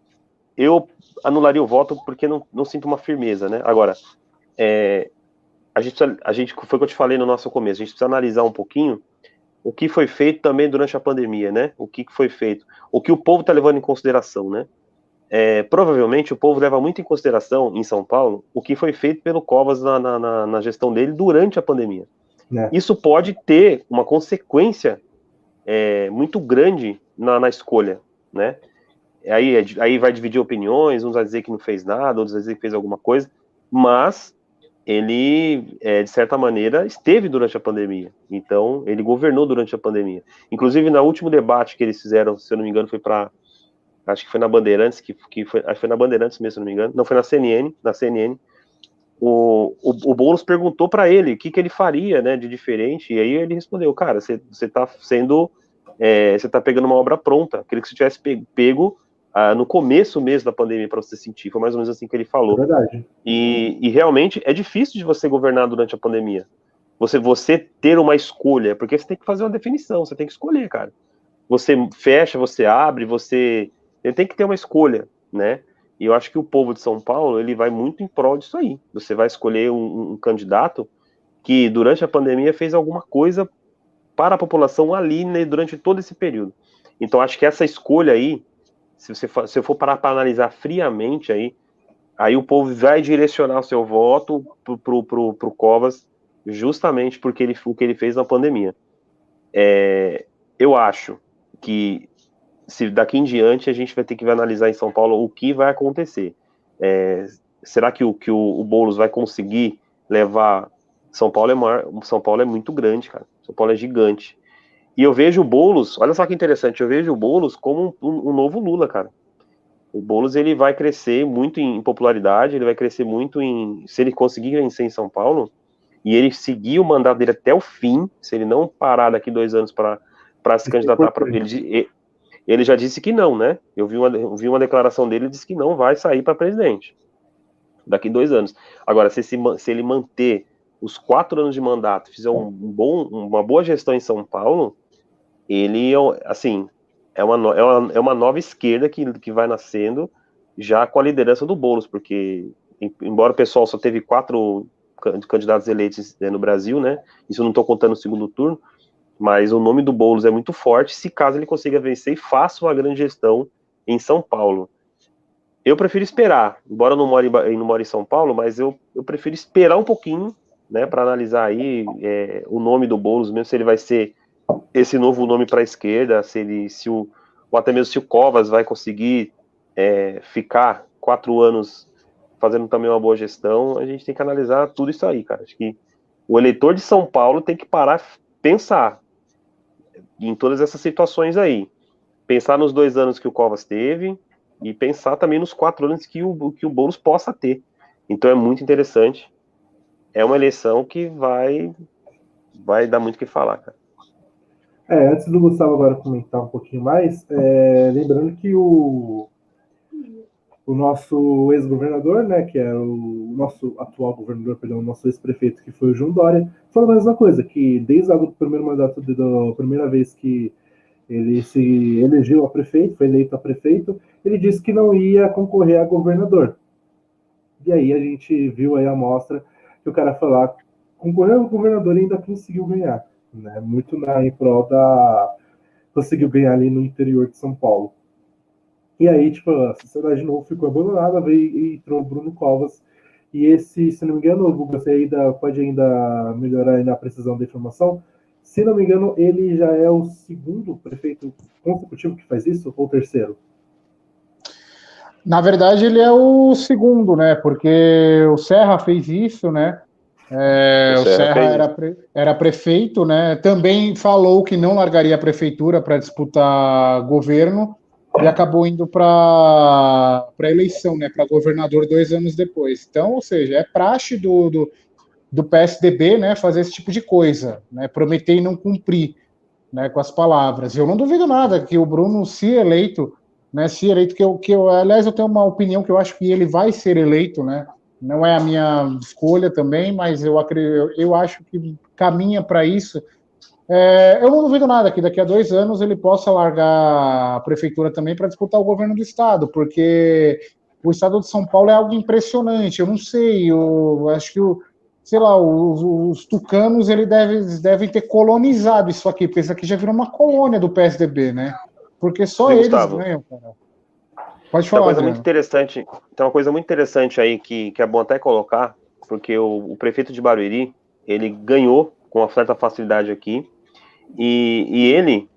eu anularia o voto porque não, não sinto uma firmeza, né? Agora, é, a, gente a gente, foi o que eu te falei no nosso começo, a gente precisa analisar um pouquinho o que foi feito também durante a pandemia, né? O que foi feito, o que o povo está levando em consideração, né? É, provavelmente o povo leva muito em consideração, em São Paulo, o que foi feito pelo Covas na, na, na gestão dele durante a pandemia. É. Isso pode ter uma consequência é, muito grande na, na escolha, né? Aí, é aí vai dividir opiniões, uns vai dizer que não fez nada, outros vai dizer que fez alguma coisa, mas ele, é, de certa maneira, esteve durante a pandemia. Então, ele governou durante a pandemia. Inclusive, no último debate que eles fizeram, se eu não me engano, foi para. Acho que foi na Bandeirantes, que, que foi, acho que foi na Bandeirantes mesmo, se eu não me engano. Não, foi na CNN, na CNN. O, o, o Boulos perguntou para ele o que, que ele faria, né, de diferente, e aí ele respondeu, cara, você está sendo, é, você está pegando uma obra pronta, queria que você tivesse pego ah, no começo mesmo da pandemia para você sentir. Foi mais ou menos assim que ele falou. É verdade. E, e, realmente é difícil de você governar durante a pandemia. Você, você ter uma escolha, porque você tem que fazer uma definição, você tem que escolher, cara. Você fecha, você abre, você. Ele tem que ter uma escolha, né? E eu acho que o povo de São Paulo ele vai muito em prol disso aí. Você vai escolher um, um candidato que durante a pandemia fez alguma coisa para a população ali né, durante todo esse período. Então acho que essa escolha aí se você for, se for parar para analisar friamente aí, aí o povo vai direcionar o seu voto pro, pro, pro, pro Covas justamente porque ele, o que ele fez na pandemia. É, eu acho que se daqui em diante a gente vai ter que analisar em São Paulo o que vai acontecer. É, será que o que o, o Boulos vai conseguir levar São Paulo é maior, São Paulo é muito grande, cara. São Paulo é gigante. E eu vejo o Boulos, olha só que interessante, eu vejo o Boulos como um, um, um novo Lula, cara. O Boulos ele vai crescer muito em popularidade, ele vai crescer muito em. Se ele conseguir vencer em São Paulo, e ele seguir o mandato dele até o fim, se ele não parar daqui dois anos para se candidatar para ele, ele já disse que não, né? Eu vi uma, eu vi uma declaração dele, ele disse que não vai sair para presidente daqui dois anos. Agora, se, se, se ele manter os quatro anos de mandato, fizer um bom, uma boa gestão em São Paulo, ele, assim, é uma, é uma, é uma nova esquerda que, que vai nascendo já com a liderança do Boulos, porque, embora o pessoal só teve quatro candidatos eleitos né, no Brasil, né, isso não estou contando o segundo turno, mas o nome do Boulos é muito forte, se caso ele consiga vencer e faça uma grande gestão em São Paulo. Eu prefiro esperar, embora eu não more, não more em São Paulo, mas eu, eu prefiro esperar um pouquinho, né, para analisar aí é, o nome do Boulos, mesmo se ele vai ser esse novo nome para a esquerda, se ele, se o, ou até mesmo se o Covas vai conseguir é, ficar quatro anos fazendo também uma boa gestão, a gente tem que analisar tudo isso aí, cara. Acho que o eleitor de São Paulo tem que parar, pensar em todas essas situações aí. Pensar nos dois anos que o Covas teve e pensar também nos quatro anos que o, que o Boulos possa ter. Então é muito interessante. é uma eleição que vai, vai dar muito o que falar, cara. É, antes do Gustavo agora comentar um pouquinho mais, é, lembrando que o, o nosso ex-governador, né, que é o nosso atual governador, perdão, o nosso ex-prefeito, que foi o João Dória, falou a mesma coisa, que desde o primeiro mandato, da primeira vez que ele se elegeu a prefeito, foi eleito a prefeito, ele disse que não ia concorrer a governador. E aí a gente viu aí a mostra que o cara falar concorreu ao governador e ainda conseguiu ganhar né? Muito na, em prol da. conseguiu ganhar ali no interior de São Paulo. E aí, tipo, a sociedade de novo ficou abandonada, veio e entrou o Bruno Covas. E esse, se não me engano, Guga, você ainda pode ainda melhorar ainda a precisão da informação. Se não me engano, ele já é o segundo prefeito consecutivo que faz isso, ou terceiro? Na verdade, ele é o segundo, né? Porque o Serra fez isso, né? É, o Serra, era, pre, era prefeito, né? Também falou que não largaria a prefeitura para disputar governo e acabou indo para a eleição, né? Para governador dois anos depois. Então, ou seja, é praxe do, do, do, PSDB, né? Fazer esse tipo de coisa, né? Prometer e não cumprir, né? Com as palavras. Eu não duvido nada que o Bruno, se eleito, né? Se eleito, que eu, que eu, aliás, eu tenho uma opinião que eu acho que ele vai ser eleito, né? Não é a minha escolha também, mas eu, acredito, eu acho que caminha para isso. É, eu não duvido nada que daqui a dois anos ele possa largar a prefeitura também para disputar o governo do estado, porque o estado de São Paulo é algo impressionante. Eu não sei, eu acho que o, sei lá, os, os tucanos ele deve, devem ter colonizado isso aqui, isso aqui já virou uma colônia do PSDB, né? Porque só Sim, eles Gustavo. ganham, cara. Pode falar. Tem uma coisa muito interessante, tem uma coisa muito interessante aí que, que é bom até colocar, porque o, o prefeito de Barueri, ele ganhou com uma certa facilidade aqui, e, e ele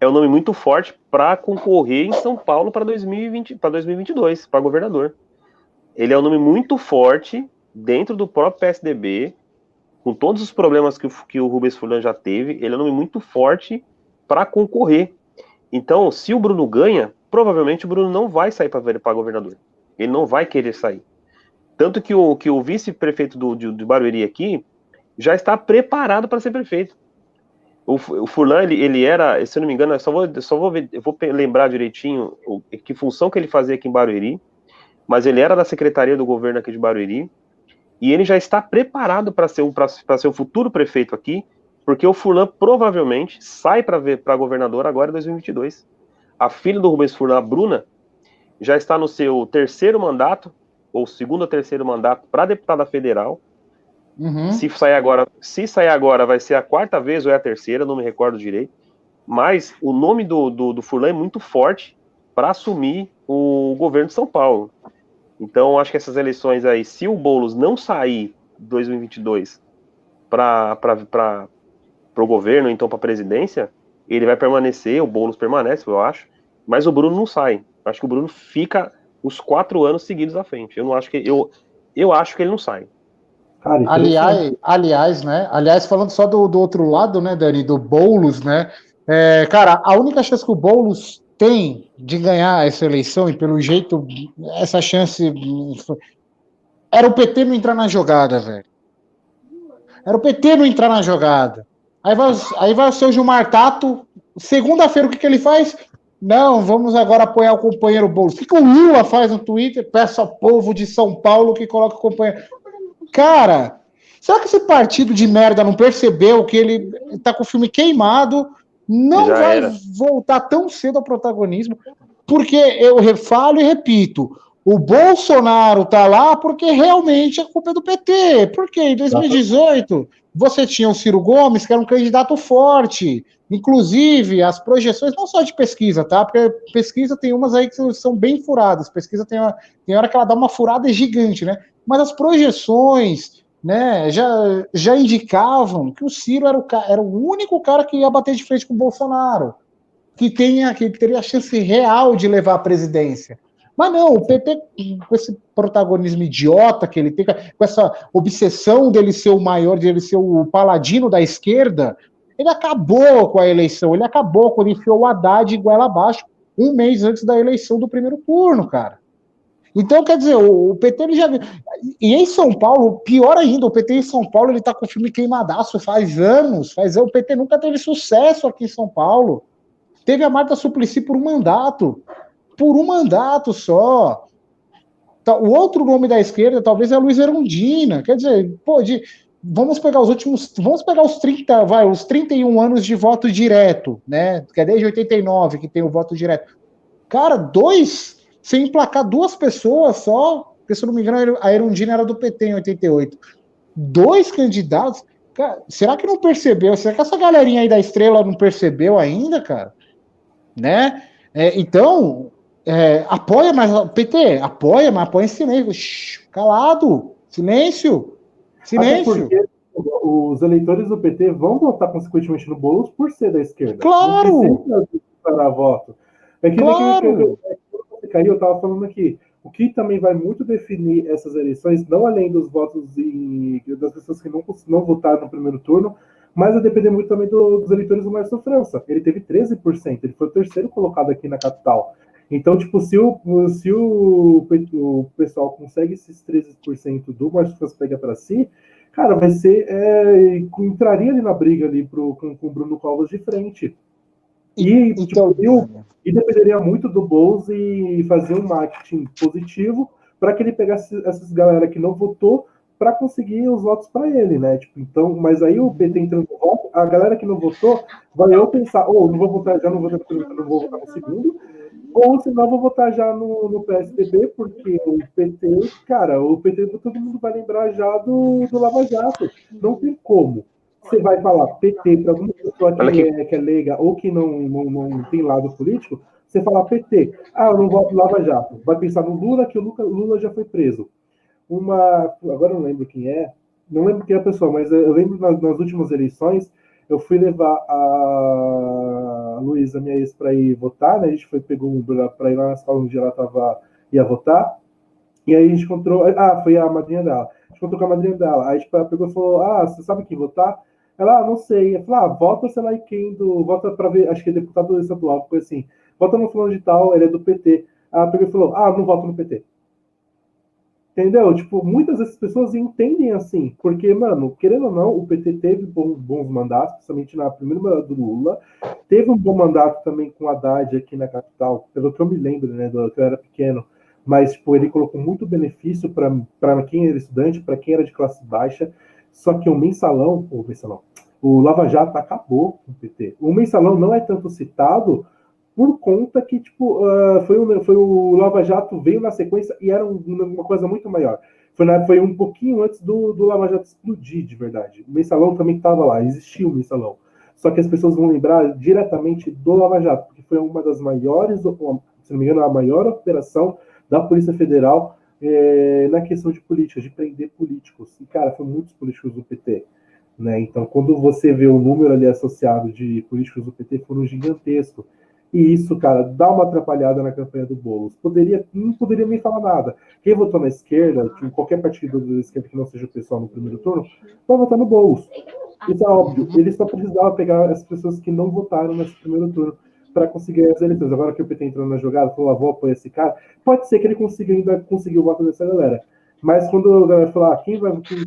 é um nome muito forte para concorrer em São Paulo para 2020, para 2022, para governador. Ele é um nome muito forte dentro do próprio PSDB, com todos os problemas que, que o Rubens Fulano já teve, ele é um nome muito forte para concorrer. Então, se o Bruno ganha, provavelmente o Bruno não vai sair para governador. Ele não vai querer sair. Tanto que o, que o vice-prefeito do, de, Barueri aqui já está preparado para ser prefeito. O, o Furlan, ele, ele era, se eu não me engano, eu só vou, só vou, ver, eu vou lembrar direitinho o, que função que ele fazia aqui em Barueri, mas ele era da secretaria do governo aqui de Barueri, e ele já está preparado para ser, ser o futuro prefeito aqui, porque o Furlan provavelmente sai para governador agora em 2022 a filha do Rubens Furlan, a Bruna, já está no seu terceiro mandato, ou segundo ou terceiro mandato, para deputada federal. Uhum. Se sair agora, se sair agora, vai ser a quarta vez ou é a terceira, não me recordo direito. Mas o nome do, do, do Furlan é muito forte para assumir o governo de São Paulo. Então, acho que essas eleições aí, se o Boulos não sair 2022 para o governo, então para a presidência, ele vai permanecer, o Boulos permanece, eu acho, mas o Bruno não sai. Acho que o Bruno fica os quatro anos seguidos à frente. Eu não acho que eu, eu acho que ele não sai. Cara, aliás, aliás, né? Aliás, falando só do, do outro lado, né, Dani, do Boulos, né? É, cara, a única chance que o Boulos tem de ganhar essa eleição, e pelo jeito, essa chance era o PT não entrar na jogada, velho. Era o PT não entrar na jogada. Aí vai, aí vai o seu Gilmar Tato. Segunda-feira, o que, que ele faz? Não, vamos agora apoiar o companheiro Boulos. O que, que o Lula faz no Twitter? Peço ao povo de São Paulo que coloque o companheiro. Cara, será que esse partido de merda não percebeu que ele tá com o filme queimado? Não Já vai era. voltar tão cedo ao protagonismo, porque eu refalo e repito: o Bolsonaro tá lá porque realmente a culpa é do PT. Porque em 2018 você tinha o Ciro Gomes, que era um candidato forte. Inclusive, as projeções, não só de pesquisa, tá? Porque pesquisa tem umas aí que são bem furadas. Pesquisa tem, uma, tem hora que ela dá uma furada gigante, né? Mas as projeções, né, já, já indicavam que o Ciro era o, era o único cara que ia bater de frente com o Bolsonaro, que, tenha, que teria a chance real de levar a presidência. Mas não, o PP, com esse protagonismo idiota que ele tem, com essa obsessão dele ser o maior, de ele ser o paladino da esquerda, ele acabou com a eleição, ele acabou quando enfiou o Haddad igual abaixo, um mês antes da eleição do primeiro turno, cara. Então, quer dizer, o, PT ele já. E em São Paulo, pior ainda, o PT em São Paulo ele tá com o filme queimadaço faz anos. Faz O PT nunca teve sucesso aqui em São Paulo. Teve a Marta Suplicy por um mandato. Por um mandato só. Tá, o outro nome da esquerda talvez é Luiz Erundina. Quer dizer, pô, de, vamos pegar os últimos. Vamos pegar os 30, vai, os 31 anos de voto direto, né? Que é desde 89 que tem o voto direto. Cara, dois sem emplacar duas pessoas só, porque se eu não me engano, a Erundina era do PT em 88. Dois candidatos. Cara, será que não percebeu? Será que essa galerinha aí da estrela não percebeu ainda, cara? Né? É, então, é, apoia, mas PT, apoia, mas apoia em silêncio. calado, silêncio, silêncio. os eleitores do PT vão votar consequentemente no Boulos por ser da esquerda. Claro! Para voto. É que, claro. aí eu estava falando aqui. O que também vai muito definir essas eleições, não além dos votos em, das pessoas que não, não votaram no primeiro turno, mas vai depender muito também do, dos eleitores do Márcio França. Ele teve 13%, ele foi o terceiro colocado aqui na capital. Então, tipo, se o, se o, o pessoal consegue esses 13% do França pega para si, cara, vai ser. É, entraria ali na briga ali pro, com, com o Bruno Covas de frente. E, então, tipo, eu, e dependeria muito do Bowles e fazer um marketing positivo para que ele pegasse essas galera que não votou para conseguir os votos para ele, né? Tipo, então, mas aí o PT entrando no voto, a galera que não votou vai eu pensar, ou oh, não vou votar já, não vou votar, não vou votar no segundo, ou senão vou votar já no, no PSDB, porque o PT, cara, o PT todo mundo vai lembrar já do, do Lava Jato. Não tem como você vai falar PT para alguma pessoa que, é, que é leiga ou que não, não, não tem lado político, você fala PT. Ah, eu não voto Lava Jato. Vai pensar no Lula, que o Lula, Lula já foi preso. Uma. Agora eu não lembro quem é, não lembro quem é a pessoa, mas eu lembro nas, nas últimas eleições, eu fui levar a Luísa, minha ex, para ir votar, né? A gente foi, pegou um para ir lá na sala onde ela tava, ia votar. E aí a gente encontrou. Ah, foi a madrinha dela. A gente encontrou com a madrinha dela. Aí tipo, ela pegou e falou: Ah, você sabe quem votar? Ela, ah, não sei. Eu falei, ah, vota, sei lá, quem do. Vota para ver, acho que é deputado estadual, coisa assim. Vota no fulano de tal, ele é do PT. Ela pegou e falou, ah, não voto no PT. Entendeu? Tipo, muitas dessas pessoas entendem assim, porque, mano, querendo ou não, o PT teve bons, bons mandatos, principalmente na primeira mandato do Lula, teve um bom mandato também com Haddad aqui na capital, pelo que eu me lembro, né, do que eu era pequeno, mas, tipo, ele colocou muito benefício para quem era estudante, para quem era de classe baixa, só que o mensalão, o mensalão, o Lava Jato acabou com o PT. O mensalão não é tanto citado por conta que tipo uh, foi, foi o Lava Jato veio na sequência e era um, uma coisa muito maior. Foi, na, foi um pouquinho antes do, do Lava Jato explodir de verdade. O mensalão também estava lá, existia o mensalão. Só que as pessoas vão lembrar diretamente do Lava Jato, porque foi uma das maiores, se não me engano, a maior operação da Polícia Federal é, na questão de política, de prender políticos. E, cara, foram muitos políticos do PT. Né? Então, quando você vê o número ali associado de políticos do PT, foram gigantesco. E isso, cara, dá uma atrapalhada na campanha do Boulos. Poderia, não poderia nem falar nada. Quem votou na esquerda, tipo, qualquer partido da esquerda que não seja o pessoal no primeiro turno, vai votar no Boulos. Isso é óbvio. Ele só precisava pegar as pessoas que não votaram nesse primeiro turno para conseguir as eleições. Agora que o PT entrou na jogada, falou, ah, vou apoiar esse cara, pode ser que ele consiga ainda conseguir o voto dessa galera. Mas quando a galera falar, ah, quem vai, quem,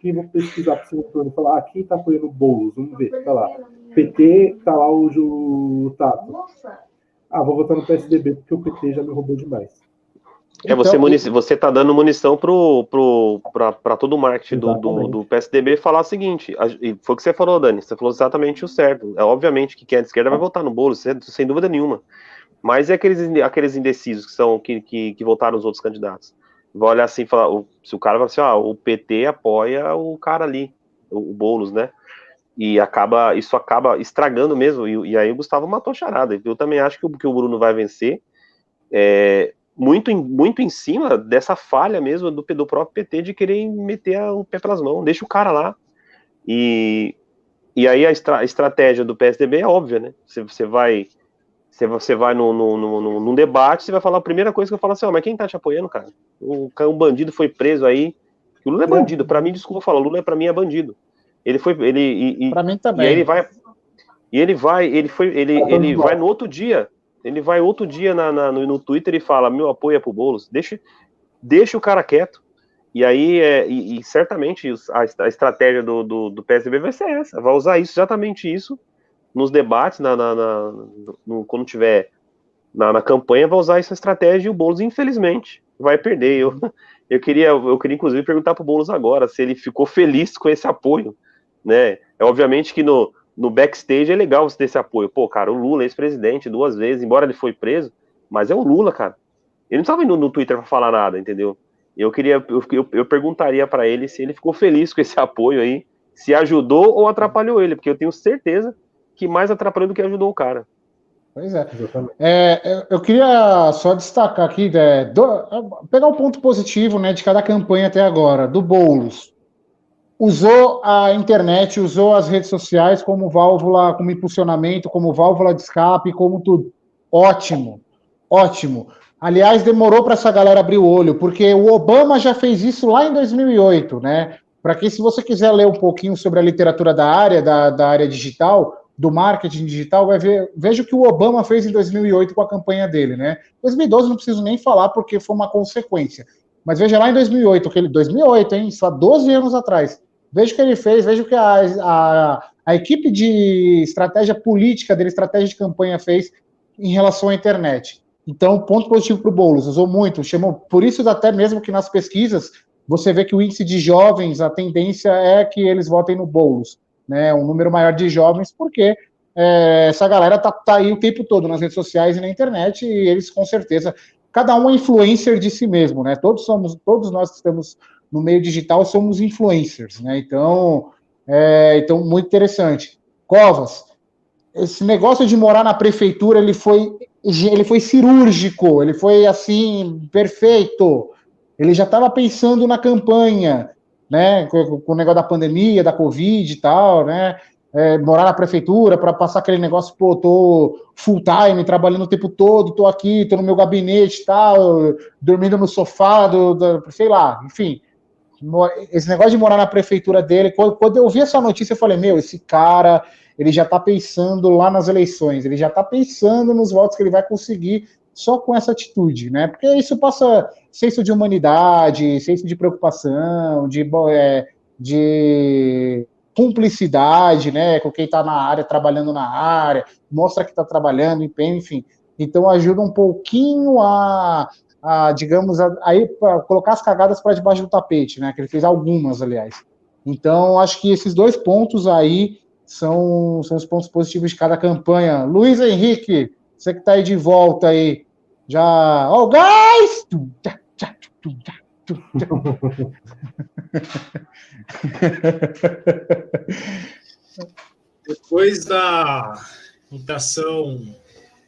quem vai pesquisar para o segundo turno, falar, ah, quem está apoiando o Boulos, vamos ver, tá lá. PT, tá lá o, o Tato. Ah, vou votar no PSDB porque o PT já me roubou demais. É, você, então, munici... você tá dando munição pro, pro, para todo o marketing do, do, do, PSDB falar o seguinte, e foi o que você falou, Dani, você falou exatamente o certo. É obviamente que quem é de esquerda vai votar no bolo, sem dúvida nenhuma. Mas é aqueles, aqueles indecisos que são que, que, que votaram os outros candidatos. Vai olhar assim e falar, se o cara fala assim, ah, o PT apoia o cara ali, o, o Boulos, né? E acaba, isso acaba estragando mesmo, e, e aí o Gustavo matou a charada. Eu também acho que o, que o Bruno vai vencer. É, muito, muito em cima dessa falha mesmo do, do próprio PT de querer meter o pé pelas mãos, deixa o cara lá. E, e aí a, estra, a estratégia do PSDB é óbvia, né? Você, você vai você, você vai no, no, no, num debate, você vai falar a primeira coisa que eu falo assim, oh, mas quem tá te apoiando, cara? O, um bandido foi preso aí. O Lula é bandido, para mim, desculpa falar, o Lula é para mim é bandido. Ele foi, ele e, para mim também. E ele vai e ele vai, ele foi, ele, ele vai no outro dia Ele vai outro dia na, na, no, no, Twitter e fala: meu apoio é pro Boulos. Deixa, deixa o cara quieto. E aí, é, e, e certamente a, a estratégia do, do, do, PSB vai ser essa: vai usar isso, exatamente isso, nos debates, na, na, na no, quando tiver na, na, campanha, vai usar essa estratégia e o Boulos, infelizmente, vai perder. Eu, eu, queria, eu queria, inclusive, perguntar pro Boulos agora se ele ficou feliz com esse apoio. Né? É obviamente que no, no backstage é legal você ter esse apoio. Pô, cara, o Lula, ex-presidente, duas vezes, embora ele foi preso, mas é o Lula, cara. Ele não estava indo no Twitter para falar nada, entendeu? Eu queria, eu, eu, eu perguntaria para ele se ele ficou feliz com esse apoio aí, se ajudou ou atrapalhou ele, porque eu tenho certeza que mais atrapalhou do que ajudou o cara. Pois é. é eu queria só destacar aqui, é, do, pegar o um ponto positivo né, de cada campanha até agora, do Boulos usou a internet, usou as redes sociais como válvula, como impulsionamento, como válvula de escape, como tudo. Ótimo, ótimo. Aliás, demorou para essa galera abrir o olho, porque o Obama já fez isso lá em 2008, né? Para que, se você quiser ler um pouquinho sobre a literatura da área, da, da área digital, do marketing digital, vai ver, veja o que o Obama fez em 2008 com a campanha dele, né? 2012 não preciso nem falar, porque foi uma consequência. Mas veja lá em 2008, que ele, 2008, hein? Só 12 anos atrás Veja o que ele fez, veja o que a, a, a equipe de estratégia política dele, estratégia de campanha fez em relação à internet. Então, ponto positivo para o Boulos, usou muito, chamou, por isso até mesmo que nas pesquisas você vê que o índice de jovens, a tendência é que eles votem no Boulos, né, um número maior de jovens, porque é, essa galera tá, tá aí o tempo todo nas redes sociais e na internet, e eles com certeza, cada um é influencer de si mesmo, né, todos somos, todos nós estamos no meio digital somos influencers, né? Então, é, então muito interessante. Covas, esse negócio de morar na prefeitura, ele foi, ele foi cirúrgico, ele foi assim perfeito. Ele já estava pensando na campanha, né? Com, com, o negócio da pandemia, da covid e tal, né? É, morar na prefeitura para passar aquele negócio, pô, tô full time, trabalhando o tempo todo, tô aqui, tô no meu gabinete, tal, dormindo no sofá, do, do sei lá, enfim esse negócio de morar na prefeitura dele, quando, eu vi essa notícia, eu falei, meu, esse cara, ele já tá pensando lá nas eleições, ele já tá pensando nos votos que ele vai conseguir só com essa atitude, né? Porque isso passa senso de humanidade, senso de preocupação, de, é, de cumplicidade, né, com quem está na área, trabalhando na área, mostra que está trabalhando, empenho, enfim. Então ajuda um pouquinho a a, digamos, aí colocar as cagadas para debaixo do tapete, né? Que ele fez algumas, aliás. Então, acho que esses dois pontos aí são, são os pontos positivos de cada campanha. Luiz Henrique, você que está aí de volta aí, já. Oh, guys! Depois da mutação,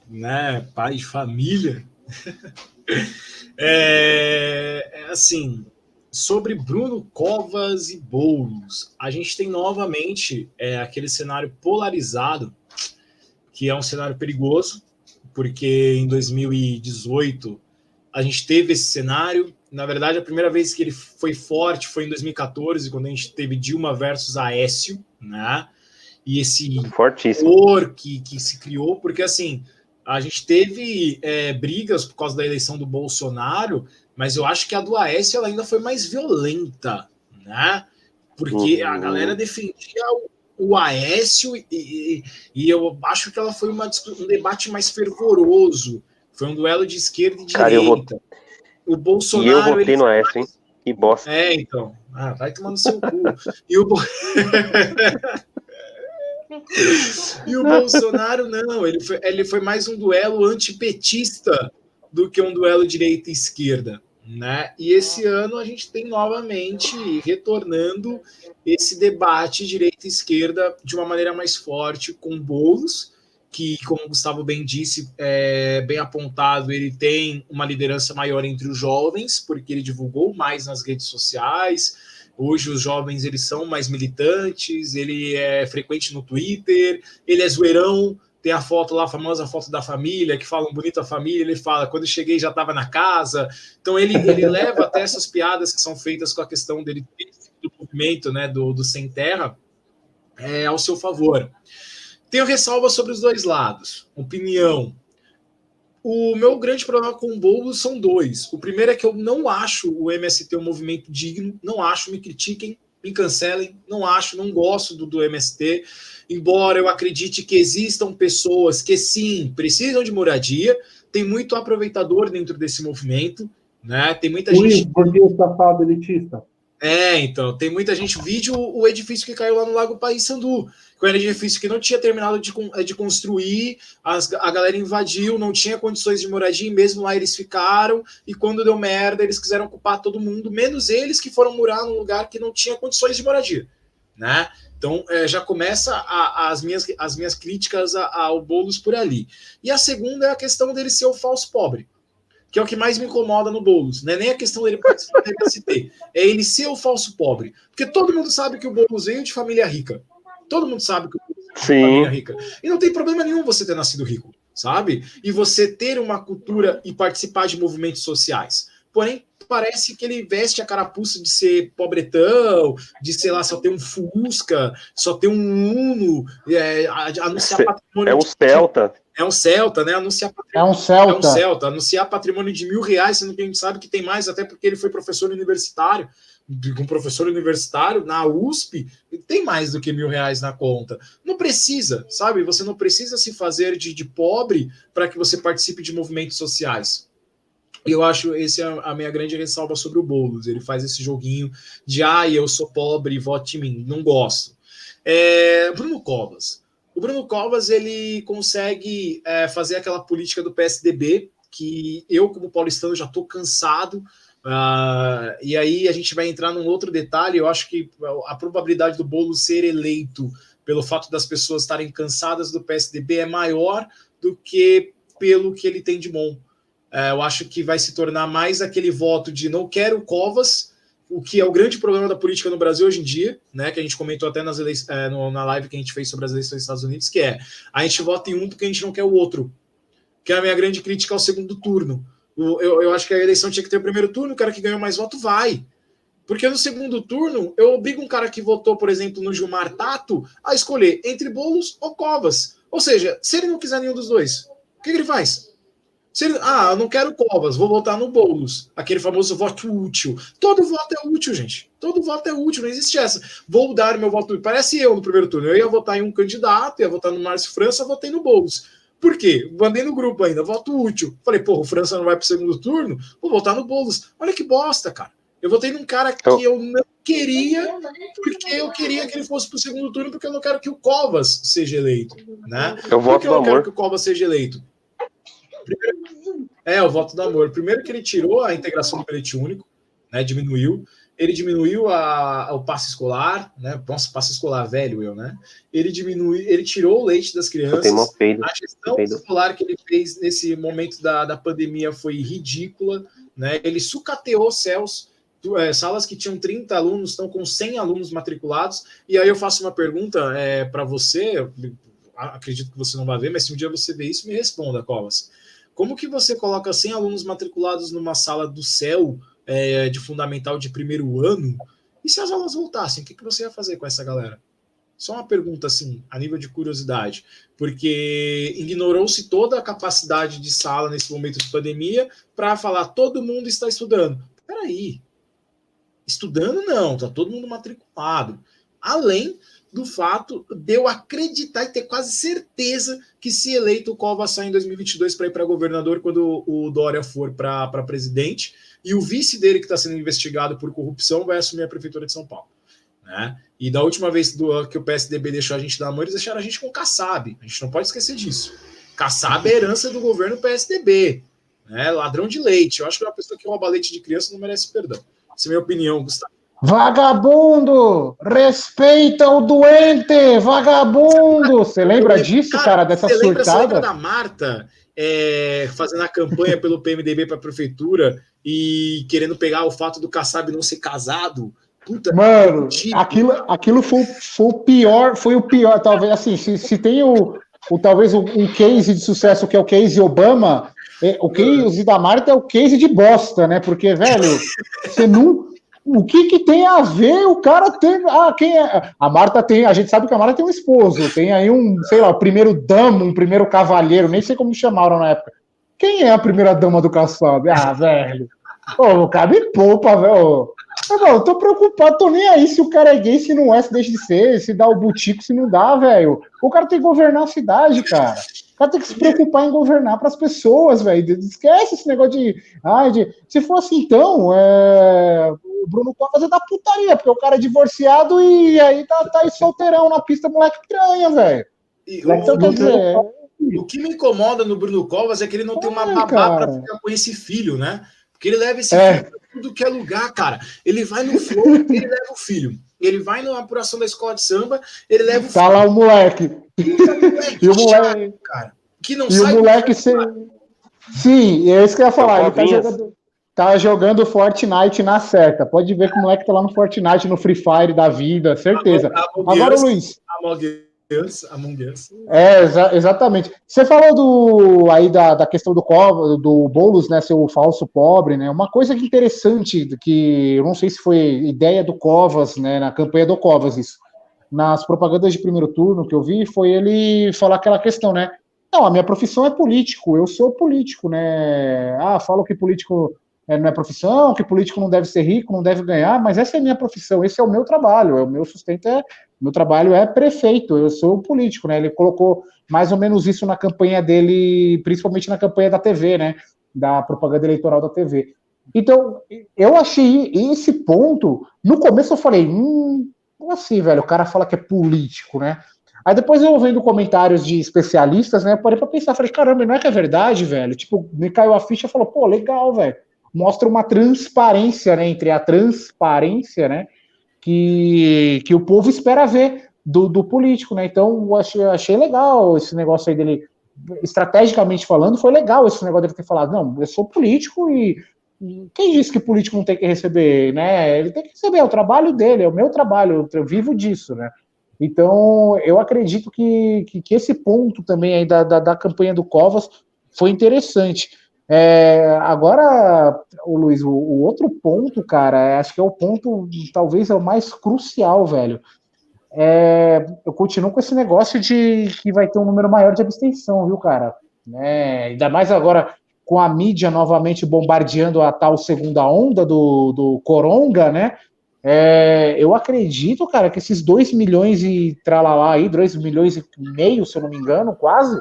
né, pai de família, é, é, assim, sobre Bruno Covas e Boulos, a gente tem novamente é, aquele cenário polarizado, que é um cenário perigoso, porque em 2018 a gente teve esse cenário. Na verdade, a primeira vez que ele foi forte foi em 2014, quando a gente teve Dilma versus Aécio, né? E esse horror que, que se criou, porque assim, a gente teve é, brigas por causa da eleição do Bolsonaro, mas eu acho que a do Aécio ela ainda foi mais violenta, né? Porque uhum. a galera defendia o, o Aécio e, e, e, eu acho que ela foi uma, um debate mais fervoroso. Foi um duelo de esquerda e Cara, direita. Vou... O Bolsonaro. E eu votei no Aécio, hein? Que bosta. É, então. Ah, vai tomando seu cu. e o. E o Bolsonaro não, ele foi, ele foi mais um duelo antipetista do que um duelo direita e esquerda. Né? E esse ano a gente tem novamente retornando esse debate direita e esquerda de uma maneira mais forte com Boulos, que, como o Gustavo bem disse, é, bem apontado, ele tem uma liderança maior entre os jovens, porque ele divulgou mais nas redes sociais, Hoje os jovens eles são mais militantes, ele é frequente no Twitter, ele é zoeirão, tem a foto lá, a famosa foto da família, que falam bonito a família, ele fala, quando cheguei já estava na casa. Então ele, ele leva até essas piadas que são feitas com a questão dele do movimento, né, do, do sem terra, é, ao seu favor. Tenho ressalva sobre os dois lados. Opinião. O meu grande problema com o Boulos são dois. O primeiro é que eu não acho o MST um movimento digno, não acho, me critiquem, me cancelem, não acho, não gosto do, do MST, embora eu acredite que existam pessoas que sim precisam de moradia, tem muito aproveitador dentro desse movimento, né? Tem muita Ui, gente. O safado elitista. É, então, tem muita gente. Vídeo o edifício que caiu lá no Lago Paissandu, que era um edifício que não tinha terminado de, de construir, as, a galera invadiu, não tinha condições de moradia, e mesmo lá eles ficaram, e quando deu merda, eles quiseram ocupar todo mundo, menos eles que foram morar num lugar que não tinha condições de moradia, né? Então, é, já começa a, as, minhas, as minhas críticas ao Boulos por ali. E a segunda é a questão dele ser o falso pobre que é o que mais me incomoda no Boulos. Não é nem a questão dele participar do MST, é ele ser o falso pobre. Porque todo mundo sabe que o Boulos veio de família rica. Todo mundo sabe que o Boulos veio de família rica. E não tem problema nenhum você ter nascido rico, sabe? E você ter uma cultura e participar de movimentos sociais. Porém, parece que ele veste a carapuça de ser pobretão, de, sei lá, só ter um Fusca, só ter um Uno, é, anunciar patrimônio. É um Celta. É um Celta, né? Anunciar é um Celta. É um Celta. Anunciar patrimônio de mil reais, sendo que a gente sabe que tem mais, até porque ele foi professor universitário. Um professor universitário na USP tem mais do que mil reais na conta. Não precisa, sabe? Você não precisa se fazer de, de pobre para que você participe de movimentos sociais. Eu acho esse é a minha grande ressalva sobre o Boulos. Ele faz esse joguinho de ah, eu sou pobre, vote em mim. Não gosto. É, Bruno Covas. O Bruno Covas ele consegue é, fazer aquela política do PSDB que eu, como paulistano, já estou cansado. Uh, e aí a gente vai entrar num outro detalhe. Eu acho que a probabilidade do bolo ser eleito pelo fato das pessoas estarem cansadas do PSDB é maior do que pelo que ele tem de bom. Uh, eu acho que vai se tornar mais aquele voto de não quero Covas, o que é o grande problema da política no Brasil hoje em dia, né? Que a gente comentou até nas eleições, é, no, na live que a gente fez sobre as eleições dos Estados Unidos, que é a gente vota em um porque a gente não quer o outro. Que é a minha grande crítica ao segundo turno. O, eu, eu acho que a eleição tinha que ter o primeiro turno, o cara que ganhou mais voto vai. Porque no segundo turno, eu obrigo um cara que votou, por exemplo, no Gilmar Tato, a escolher entre bolos ou covas. Ou seja, se ele não quiser nenhum dos dois, o que, que ele faz? Ele, ah, eu não quero Covas, vou votar no Boulos. Aquele famoso voto útil. Todo voto é útil, gente. Todo voto é útil, não existe essa. Vou dar meu voto útil. Parece eu no primeiro turno. Eu ia votar em um candidato, ia votar no Márcio França, votei no Boulos. Por quê? Mandei no grupo ainda, voto útil. Falei, porra, o França não vai para o segundo turno, vou votar no Boulos. Olha que bosta, cara. Eu votei num cara que eu não queria, porque eu queria que ele fosse para o segundo turno, porque eu não quero que o Covas seja eleito. Né? Eu voto porque eu não amor. quero que o Covas seja eleito Primeiro, é, o voto do amor. Primeiro que ele tirou a integração do bilhete único, né? Diminuiu. Ele diminuiu a, o passe escolar, né? Nossa, passe escolar velho, eu, né? Ele diminuiu, ele tirou o leite das crianças. A gestão escolar que ele fez nesse momento da, da pandemia foi ridícula, né? Ele sucateou céus. É, salas que tinham 30 alunos estão com 100 alunos matriculados. E aí eu faço uma pergunta é, para você, acredito que você não vai ver, mas se um dia você ver isso, me responda, Covas. Como que você coloca 100 alunos matriculados numa sala do céu é, de fundamental de primeiro ano? E se as aulas voltassem, o que, que você ia fazer com essa galera? Só uma pergunta, assim, a nível de curiosidade, porque ignorou-se toda a capacidade de sala nesse momento de pandemia para falar todo mundo está estudando. Peraí, estudando não, tá todo mundo matriculado. Além do fato de eu acreditar e ter quase certeza que se eleito o Cova sai em 2022 para ir para governador quando o Dória for para presidente e o vice dele que está sendo investigado por corrupção vai assumir a prefeitura de São Paulo. Né? E da última vez do, que o PSDB deixou a gente dar mão, eles deixaram a gente com Kassab. A gente não pode esquecer disso. Kassab é herança do governo PSDB. Né? Ladrão de leite. Eu acho que uma pessoa que rouba leite de criança não merece perdão. Essa é a minha opinião, Gustavo. Vagabundo! Respeita o doente! Vagabundo! Você lembra disso, cara, dessa você surtada? Lembra, da Marta é, fazendo a campanha pelo PMDB para a prefeitura e querendo pegar o fato do Kassab não ser casado? Puta, Mano, aquilo, aquilo foi, foi o pior, foi o pior, talvez assim, se, se tem o, o talvez um, um case de sucesso que é o case Obama, é, o case da Marta é o case de bosta, né? Porque, velho, você não o que, que tem a ver o cara ter. Ah, quem é? A Marta tem. A gente sabe que a Marta tem um esposo, tem aí um, sei lá, primeiro damo, um primeiro cavalheiro, nem sei como chamaram na época. Quem é a primeira dama do Kassab? Ah, velho. Ô, cara, me poupa, velho. Não, eu tô preocupado, tô nem aí se o cara é gay, se não é, se deixa de ser, se dá o butico, se não dá, velho. O cara tem que governar a cidade, cara. O cara tem que se preocupar em governar para as pessoas, velho. Esquece esse negócio de, ai, de. Se fosse então, é... o Bruno Covas é da putaria, porque o cara é divorciado e aí tá, tá aí solteirão na pista, moleque piranha, velho. Então, quer dizer. O que me incomoda no Bruno Covas é que ele não tem uma babá para ficar com esse filho, né? Porque ele leva esse é. filho pra tudo que é lugar, cara. Ele vai no flow, ele leva o filho. Ele vai na apuração da escola de samba, ele leva o tá filho. lá o moleque. e o moleque, cara. Que não e o moleque se... Sim, é isso que eu ia falar. Ele tá jogando, tá jogando Fortnite na certa. Pode ver que o moleque tá lá no Fortnite, no Free Fire da vida, certeza. Agora, Luiz. Us, Among Us. É, exa exatamente. Você falou do aí da, da questão do do Boulos, né, ser o falso pobre, né? Uma coisa que interessante, que eu não sei se foi ideia do Covas, né, na campanha do Covas isso. Nas propagandas de primeiro turno que eu vi, foi ele falar aquela questão, né? Não, a minha profissão é político, eu sou político, né? Ah, falo que político é, não é profissão, que político não deve ser rico, não deve ganhar, mas essa é a minha profissão, esse é o meu trabalho, é o meu sustento é meu trabalho é prefeito, eu sou político, né? Ele colocou mais ou menos isso na campanha dele, principalmente na campanha da TV, né? Da propaganda eleitoral da TV. Então, eu achei esse ponto. No começo eu falei, hum, como assim, velho? O cara fala que é político, né? Aí depois eu vendo comentários de especialistas, né? Eu parei pra pensar, falei, caramba, não é que é verdade, velho? Tipo, me caiu a ficha e falou, pô, legal, velho. Mostra uma transparência, né? Entre a transparência, né? que, que o povo espera ver do, do político, né? Então, achei, achei legal esse negócio aí dele, estrategicamente falando, foi legal esse negócio dele ter falado, não, eu sou político e, e quem disse que político não tem que receber, né? Ele tem que receber, é o trabalho dele, é o meu trabalho, eu vivo disso, né? Então, eu acredito que, que, que esse ponto também aí da, da, da campanha do Covas foi interessante. É, agora, o Luiz, o, o, outro ponto, cara, é, acho que é o ponto, talvez é o mais crucial, velho. É, eu continuo com esse negócio de que vai ter um número maior de abstenção, viu, cara? É, ainda mais agora com a mídia novamente bombardeando a tal segunda onda do, do Coronga, né? É, eu acredito, cara, que esses 2 milhões e tralalá aí, 2 milhões e meio, se eu não me engano, quase,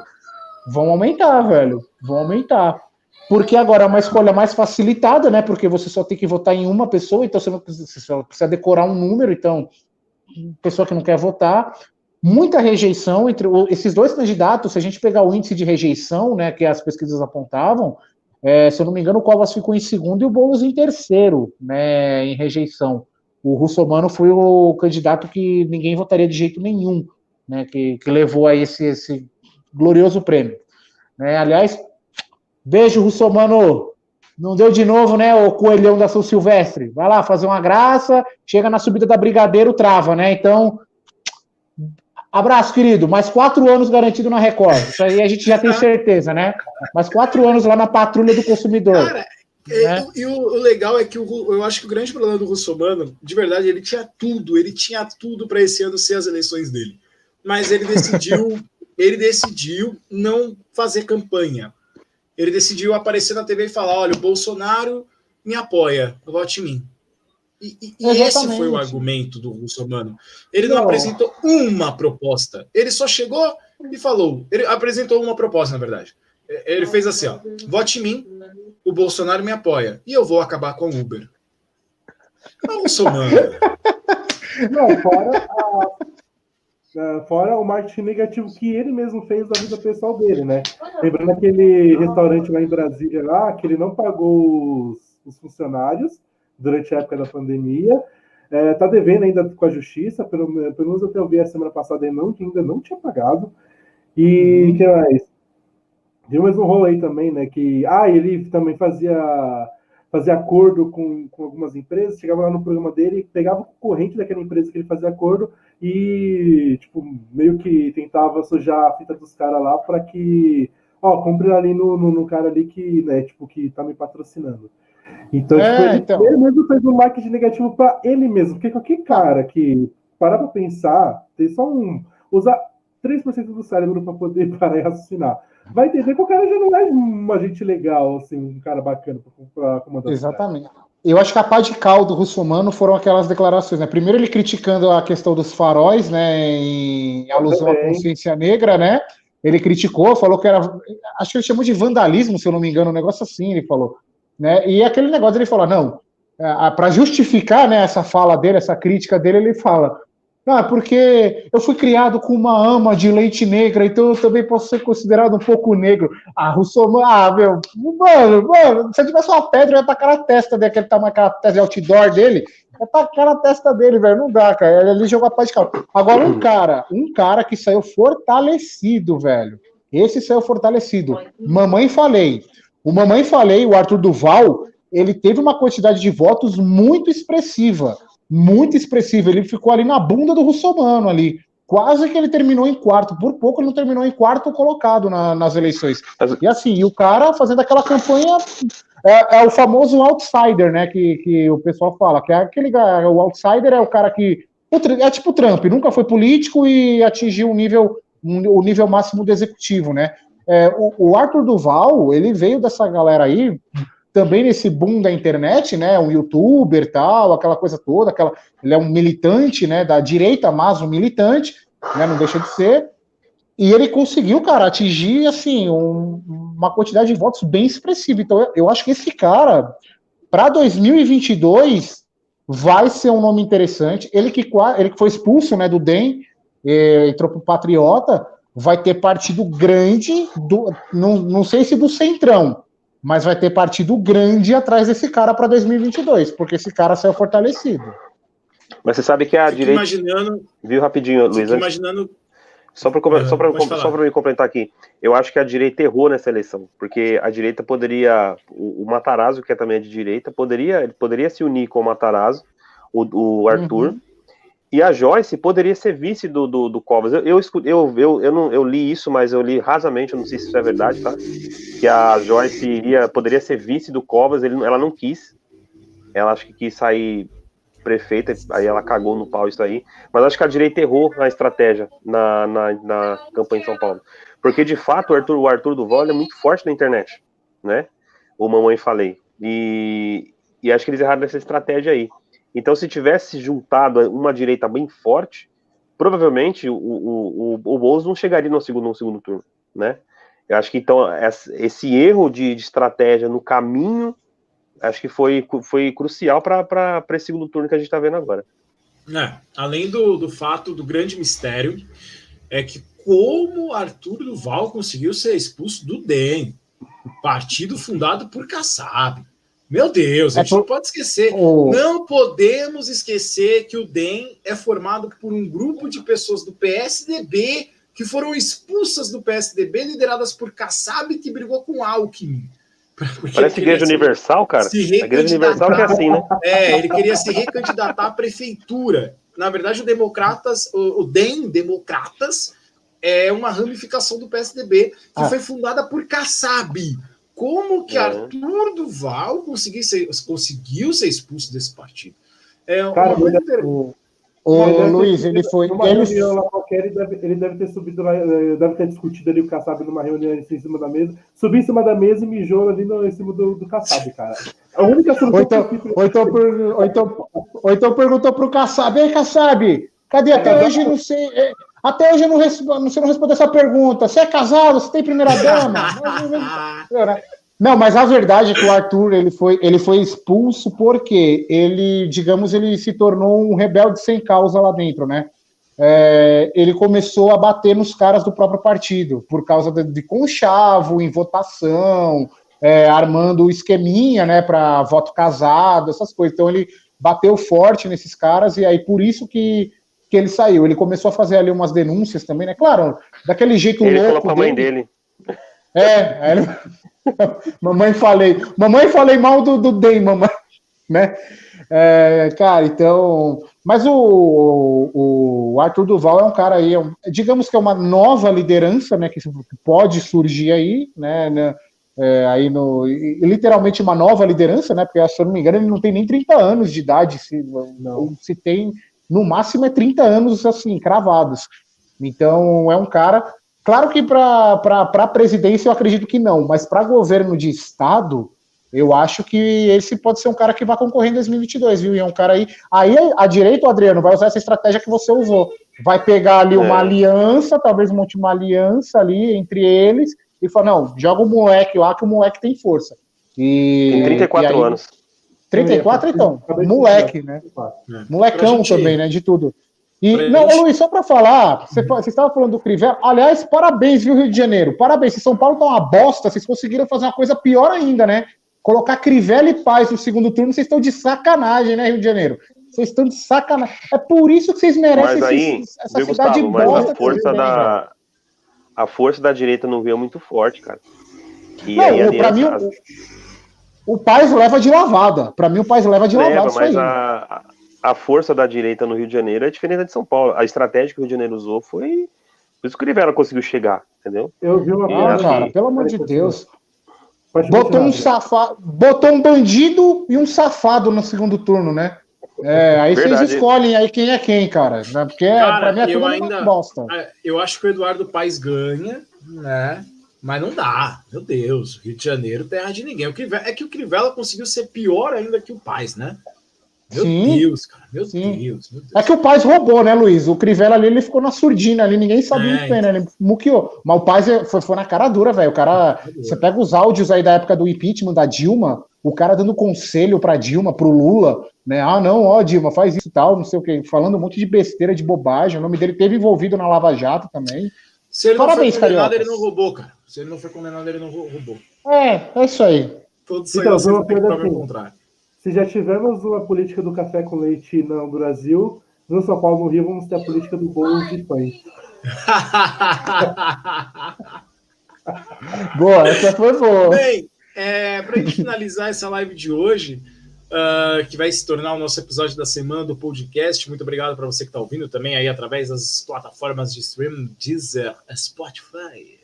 vão aumentar, velho. Vão aumentar porque agora é uma escolha mais facilitada, né? Porque você só tem que votar em uma pessoa, então você, precisa, precisa decorar um número, então pessoa que não quer votar, muita rejeição entre esses dois candidatos. Se a gente pegar o índice de rejeição, né, que as pesquisas apontavam, é, se eu não me engano, o Covas ficou em segundo e o Boulos em terceiro, né, em rejeição. O Russomano foi o candidato que ninguém votaria de jeito nenhum, né, que, que levou a esse, esse glorioso prêmio. Né, aliás, Beijo, Russomano. Não deu de novo, né, o coelhão da São Silvestre? Vai lá fazer uma graça, chega na subida da Brigadeiro, trava, né? Então, abraço, querido. Mais quatro anos garantido na Record. Isso aí a gente já tem certeza, né? Mais quatro anos lá na patrulha do consumidor. Cara, né? e, e o, o, legal é que o, eu acho que o grande problema do Russomano, de verdade, ele tinha tudo, ele tinha tudo para esse ano ser as eleições dele. Mas ele decidiu, ele decidiu não fazer campanha ele decidiu aparecer na TV e falar: olha, o Bolsonaro me apoia, vote em mim. E, e, e esse foi o argumento do Russomano. Ele não, não apresentou uma proposta. Ele só chegou e falou. Ele apresentou uma proposta, na verdade. Ele fez assim: ó, vote em mim, o Bolsonaro me apoia. E eu vou acabar com o Uber. Não, ah, Russomano. Não, fora a, fora o marketing negativo que ele mesmo fez da vida pessoal dele, né? Lembrando aquele restaurante lá em Brasília, lá, que ele não pagou os, os funcionários durante a época da pandemia. É, tá devendo ainda com a justiça, pelo, pelo menos até eu vi a semana passada ele não, que ainda não tinha pagado. E uhum. que mais? Deu mais um rolo aí também, né? Que ah, ele também fazia fazia acordo com, com algumas empresas, chegava lá no programa dele, pegava o concorrente daquela empresa que ele fazia acordo e, tipo, meio que tentava sujar a fita dos caras lá para que, ó, compre ali no, no, no, cara ali que, né, tipo, que tá me patrocinando. Então, é, tipo, ele, então... ele mesmo fez um marketing negativo para ele mesmo, porque qualquer cara que parar para pensar, tem só um, usar 3% do cérebro para poder parar e raciocinar. Vai entender que o cara já não é uma gente legal, assim, um cara bacana para comandar. Exatamente. Eu acho que a pá de cal do Russomano foram aquelas declarações, né? Primeiro ele criticando a questão dos faróis, né? Em alusão à consciência negra, né? Ele criticou, falou que era. Acho que ele chamou de vandalismo, se eu não me engano, um negócio assim, ele falou. Né? E aquele negócio ele falou: não, é, para justificar né, essa fala dele, essa crítica dele, ele fala: ah, porque eu fui criado com uma ama de leite negra, então eu também posso ser considerado um pouco negro. Ah, Russomano, ah, meu, mano, mano, se eu tivesse uma pedra, eu ia tacar na testa dele, aquele tamanho, aquela testa de outdoor dele, ia tacar na testa dele, velho, não dá, cara, ele jogou a paz de calma. Agora, um cara, um cara que saiu fortalecido, velho, esse saiu fortalecido. Mamãe Falei, o Mamãe Falei, o Arthur Duval, ele teve uma quantidade de votos muito expressiva muito expressivo. Ele ficou ali na bunda do Russomano ali. Quase que ele terminou em quarto. Por pouco ele não terminou em quarto colocado na, nas eleições. E assim, e o cara fazendo aquela campanha. É, é, o famoso outsider, né? Que, que o pessoal fala, que é aquele o outsider é o cara que. É tipo o Trump, nunca foi político e atingiu o nível, o nível máximo do executivo, né? É, o, o Arthur Duval, ele veio dessa galera aí, também nesse boom da internet, né, um youtuber tal, aquela coisa toda, aquela, ele é um militante, né, da direita, mas um militante, né, não deixa de ser, e ele conseguiu, cara, atingir, assim, um, uma quantidade de votos bem expressiva, então eu, eu acho que esse cara, para 2022, vai ser um nome interessante, ele que, ele que foi expulso, né, do DEM, entrou pro Patriota, vai ter partido grande, do, não, não sei se do Centrão, mas vai ter partido grande atrás desse cara para 2022, porque esse cara saiu fortalecido. Mas você sabe que a Fico direita. Imaginando. Viu rapidinho, Luiz? Imaginando. Só para só só me complementar aqui, eu acho que a direita errou nessa eleição, porque a direita poderia, o, o Matarazzo, que é também de direita, poderia, ele poderia se unir com o Matarazzo, o, o Arthur, uhum. E a Joyce poderia ser vice do, do, do Covas. Eu, eu, eu, eu, eu, não, eu li isso, mas eu li rasamente, eu não sei se isso é verdade, tá? Que a Joyce iria, poderia ser vice do Covas, ele, ela não quis. Ela acho que quis sair prefeita, aí ela cagou no pau isso aí. Mas acho que a direita errou na estratégia na, na, na campanha em São Paulo. Porque, de fato, o Arthur, o Arthur Duval é muito forte na internet, né? O Mamãe Falei. E, e acho que eles erraram nessa estratégia aí. Então, se tivesse juntado uma direita bem forte, provavelmente o, o, o, o não chegaria no segundo, no segundo turno, né? Eu acho que então esse erro de, de estratégia no caminho, acho que foi, foi crucial para esse segundo turno que a gente está vendo agora. É, além do, do fato do grande mistério, é que como Arthur Duval conseguiu ser expulso do DEM, partido fundado por Kassab. Meu Deus, a gente é por... não pode esquecer. Oh. Não podemos esquecer que o DEM é formado por um grupo de pessoas do PSDB que foram expulsas do PSDB, lideradas por Kassab, que brigou com Alckmin. Parece Igreja Universal, cara. A Igreja Universal que é assim, né? É, ele queria se recandidatar à prefeitura. Na verdade, o Democratas, o, o DEM Democratas, é uma ramificação do PSDB que ah. foi fundada por Kassab como que é. Arthur Duval conseguiu ser, conseguiu ser expulso desse partido. É Cara, uma coisa o, o Luiz, ele foi. Ele... reunião lá qualquer, ele deve, ele deve ter subido lá, eh, deve ter discutido ali o Kassab numa reunião em cima da mesa, subiu em cima da mesa e mijou ali no, em cima do, do Kassab, cara. A única solução. Ou então, que... ou então, ou então, ou então perguntou pro Kassab, ei, Kassab, cadê? Até hoje não sei. É, até hoje eu não respondo, você não respondeu essa pergunta. Você é casado? Você tem primeira dama? não, mas a verdade é que o Arthur ele foi, ele foi expulso porque ele, digamos, ele se tornou um rebelde sem causa lá dentro, né? É, ele começou a bater nos caras do próprio partido por causa de, de conchavo em votação, é, armando esqueminha, né, para voto casado, essas coisas. Então ele bateu forte nesses caras e aí por isso que que ele saiu. Ele começou a fazer ali umas denúncias também, né? Claro, daquele jeito ele louco. Ele falou pra mãe dele. É, ele... mamãe falei, mamãe falei mal do, do DEM, mamãe, né? É, cara, então, mas o, o Arthur Duval é um cara aí, é um, digamos que é uma nova liderança, né, que pode surgir aí, né, né é, aí no, literalmente uma nova liderança, né, porque se eu não me engano ele não tem nem 30 anos de idade, se, não. se tem no máximo é 30 anos assim, cravados. Então é um cara Claro que para a presidência eu acredito que não, mas para governo de estado, eu acho que esse pode ser um cara que vai concorrer em 2022, viu? E é um cara aí. Aí a direita, Adriano, vai usar essa estratégia que você usou. Vai pegar ali uma é. aliança, talvez monte uma aliança ali entre eles e falar: não, joga o moleque lá que o moleque tem força. E, tem 34 e aí, anos. 34, então. Moleque, né? Molecão também, né? De tudo. E, não, Luiz, só para falar, você, você estava falando do Crivella. Aliás, parabéns, viu, Rio de Janeiro? Parabéns. Se São Paulo tá uma bosta, vocês conseguiram fazer uma coisa pior ainda, né? Colocar Crivella e Paz no segundo turno, vocês estão de sacanagem, né, Rio de Janeiro? Vocês estão de sacanagem. É por isso que vocês merecem mas aí, esse, essa cidade Gustavo, bosta. a força, da, a força da direita não veio muito forte, cara. E não, aí, pra mim, o, o Paz leva de lavada. Para mim, o Paz leva de leva, lavada. Mas a, a força da direita no Rio de Janeiro é diferente da de São Paulo. A estratégia que o Rio de Janeiro usou foi. Por isso que o Crivella conseguiu chegar, entendeu? Eu vi uma coisa, cara, pelo amor de Deus. Botou um safado, botou um bandido e um safado no segundo turno, né? É, aí Verdade. vocês escolhem aí quem é quem, cara. Né? Porque cara, pra mim é tudo ainda, bosta. É, eu acho que o Eduardo Paes ganha, né? Mas não dá, meu Deus. Rio de Janeiro, terra de ninguém. O Crivella, é que o Crivella conseguiu ser pior ainda que o Paes, né? Meu Sim. Deus, cara, meu Deus, meu Deus, É que o Paz roubou, né, Luiz? O Crivella ali, ele ficou na surdina ali, ninguém sabia é, muito bem, né? Ele muqueou. Mas o Paz é, foi, foi na cara dura, velho. O cara. Você pega os áudios aí da época do impeachment da Dilma, o cara dando conselho pra Dilma, pro Lula, né? Ah, não, ó, Dilma, faz isso e tal, não sei o quê. Falando um monte de besteira, de bobagem. O nome dele teve envolvido na Lava Jato também. Se ele Parabéns, não foi condenado, Cariocas. ele não roubou, cara. Se ele não foi condenado, ele não roubou. É, é isso aí. Todos então, aí você tem que provar o contrário. Se já tivemos uma política do café com leite no Brasil, no São Paulo, no Rio, vamos ter a política do bolo de pães. boa, essa foi boa. Bem, é, para a gente finalizar essa live de hoje, uh, que vai se tornar o nosso episódio da semana do podcast, muito obrigado para você que está ouvindo também aí através das plataformas de streaming, Deezer, Spotify,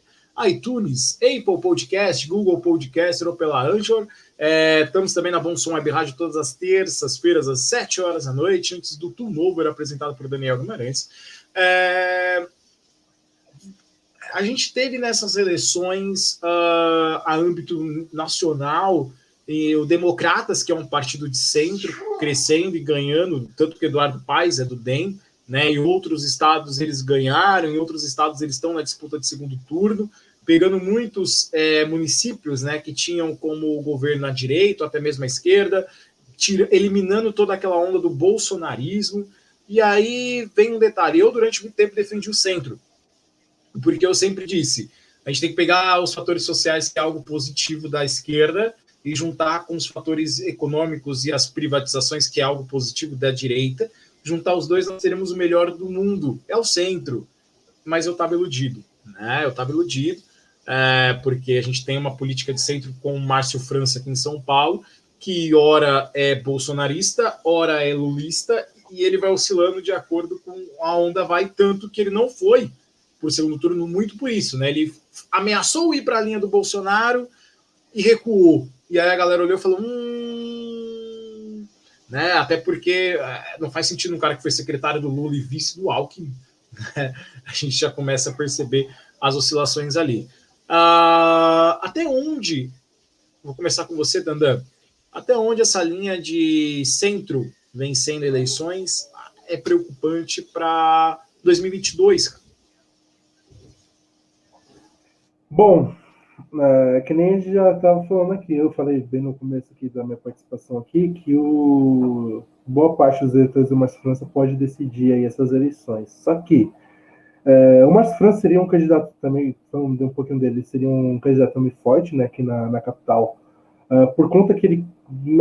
iTunes, Apple Podcast, Google Podcast ou pela Anchor. É, estamos também na Bom Som Web Rádio todas as terças-feiras, às 7 horas da noite, antes do Tu Novo, era apresentado por Daniel Guimarães. É, a gente teve nessas eleições, uh, a âmbito nacional, e o Democratas, que é um partido de centro, crescendo e ganhando, tanto que Eduardo Paes é do DEM, né, em outros estados eles ganharam, em outros estados eles estão na disputa de segundo turno pegando muitos é, municípios né, que tinham como governo a direita, até mesmo a esquerda, tira, eliminando toda aquela onda do bolsonarismo. E aí vem um detalhe: eu, durante muito tempo, defendi o centro, porque eu sempre disse. A gente tem que pegar os fatores sociais, que é algo positivo da esquerda, e juntar com os fatores econômicos e as privatizações, que é algo positivo da direita. Juntar os dois, nós teremos o melhor do mundo. É o centro. Mas eu estava iludido. Né? Eu estava iludido é, porque a gente tem uma política de centro com o Márcio França aqui em São Paulo, que ora é bolsonarista, ora é lulista, e ele vai oscilando de acordo com a onda vai, tanto que ele não foi por segundo turno, muito por isso, né? Ele ameaçou ir para a linha do Bolsonaro e recuou. E aí a galera olhou e falou: hum. Né? Até porque é, não faz sentido um cara que foi secretário do Lula e vice do Alckmin. Né? A gente já começa a perceber as oscilações ali. Uh, até onde, vou começar com você, Dandan, até onde essa linha de centro vencendo eleições é preocupante para 2022? Bom, é, que nem a gente já estava falando aqui, eu falei bem no começo aqui da minha participação aqui, que o boa parte dos eleitores do Márcio França pode decidir aí essas eleições. Só que é, o Márcio França seria um candidato também, falando um pouquinho dele, seria um candidato também forte, né, aqui na, na capital, uh, por conta que ele,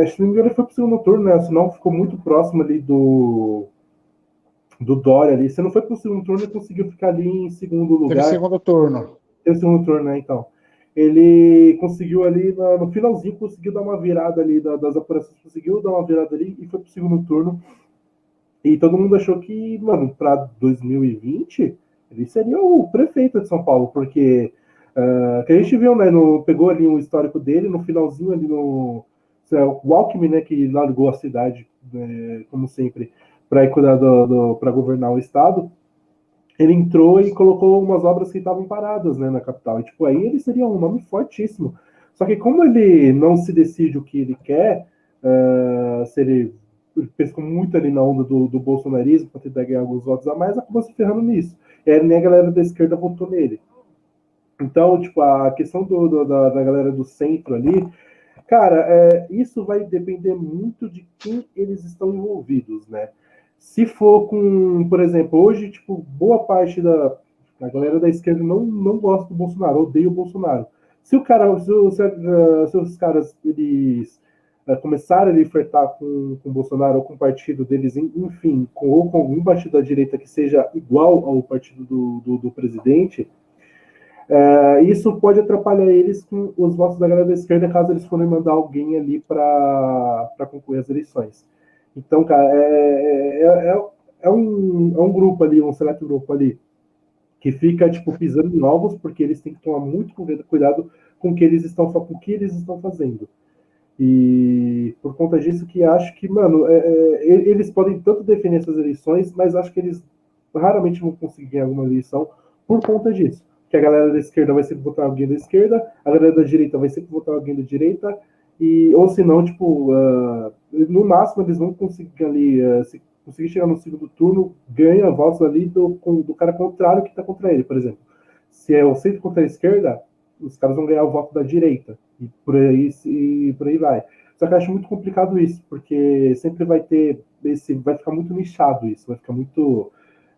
se não me engano, ele foi para o segundo turno, né, senão ficou muito próximo ali do do Dória ali. Se não foi para o segundo turno, ele conseguiu ficar ali em segundo lugar. Teve segundo turno. Teve segundo turno, né, então. Ele conseguiu ali, no, no finalzinho, conseguiu dar uma virada ali das, das apurações, conseguiu dar uma virada ali e foi para o segundo turno. E todo mundo achou que, mano, para 2020 ele seria o prefeito de São Paulo, porque uh, que a gente viu, né? No, pegou ali um histórico dele, no finalzinho ali no. O Alckmin, né, que largou a cidade, né, como sempre, para cuidar do, do para governar o estado. Ele entrou e colocou umas obras que estavam paradas né, na capital. E, tipo, aí ele seria um nome fortíssimo. Só que como ele não se decide o que ele quer, uh, se ele pescou muito ali na onda do, do bolsonarismo para tentar ganhar alguns votos a mais, acabou se ferrando nisso. E aí nem a galera da esquerda votou nele. Então, tipo, a questão do, do da, da, galera do centro ali, cara, é, isso vai depender muito de quem eles estão envolvidos, né? Se for com, por exemplo, hoje, tipo, boa parte da a galera da esquerda não, não gosta do Bolsonaro, odeia o Bolsonaro. Se o cara, se, se, se os caras eles uh, começarem a flertar com, com o Bolsonaro ou com o partido deles, enfim, com, ou com algum partido da direita que seja igual ao partido do, do, do presidente, uh, isso pode atrapalhar eles com os votos da galera da esquerda caso eles forem mandar alguém ali para concorrer às eleições. Então, cara, é, é, é, é, um, é um grupo ali, um seleto grupo ali, que fica, tipo, pisando em ovos, porque eles têm que tomar muito cuidado com o que eles estão, com o que eles estão fazendo. E por conta disso que acho que, mano, é, é, eles podem tanto defender essas eleições, mas acho que eles raramente vão conseguir ganhar alguma eleição por conta disso. Que a galera da esquerda vai sempre votar alguém da esquerda, a galera da direita vai sempre votar alguém da direita, e, ou se não, tipo, uh, no máximo eles vão conseguir ali, uh, se conseguir chegar no segundo turno, ganha votos ali do, do cara contrário que está contra ele, por exemplo. Se é o centro contra a esquerda, os caras vão ganhar o voto da direita, e por aí, e por aí vai. Só que eu acho muito complicado isso, porque sempre vai ter esse, vai ficar muito nichado isso, vai ficar muito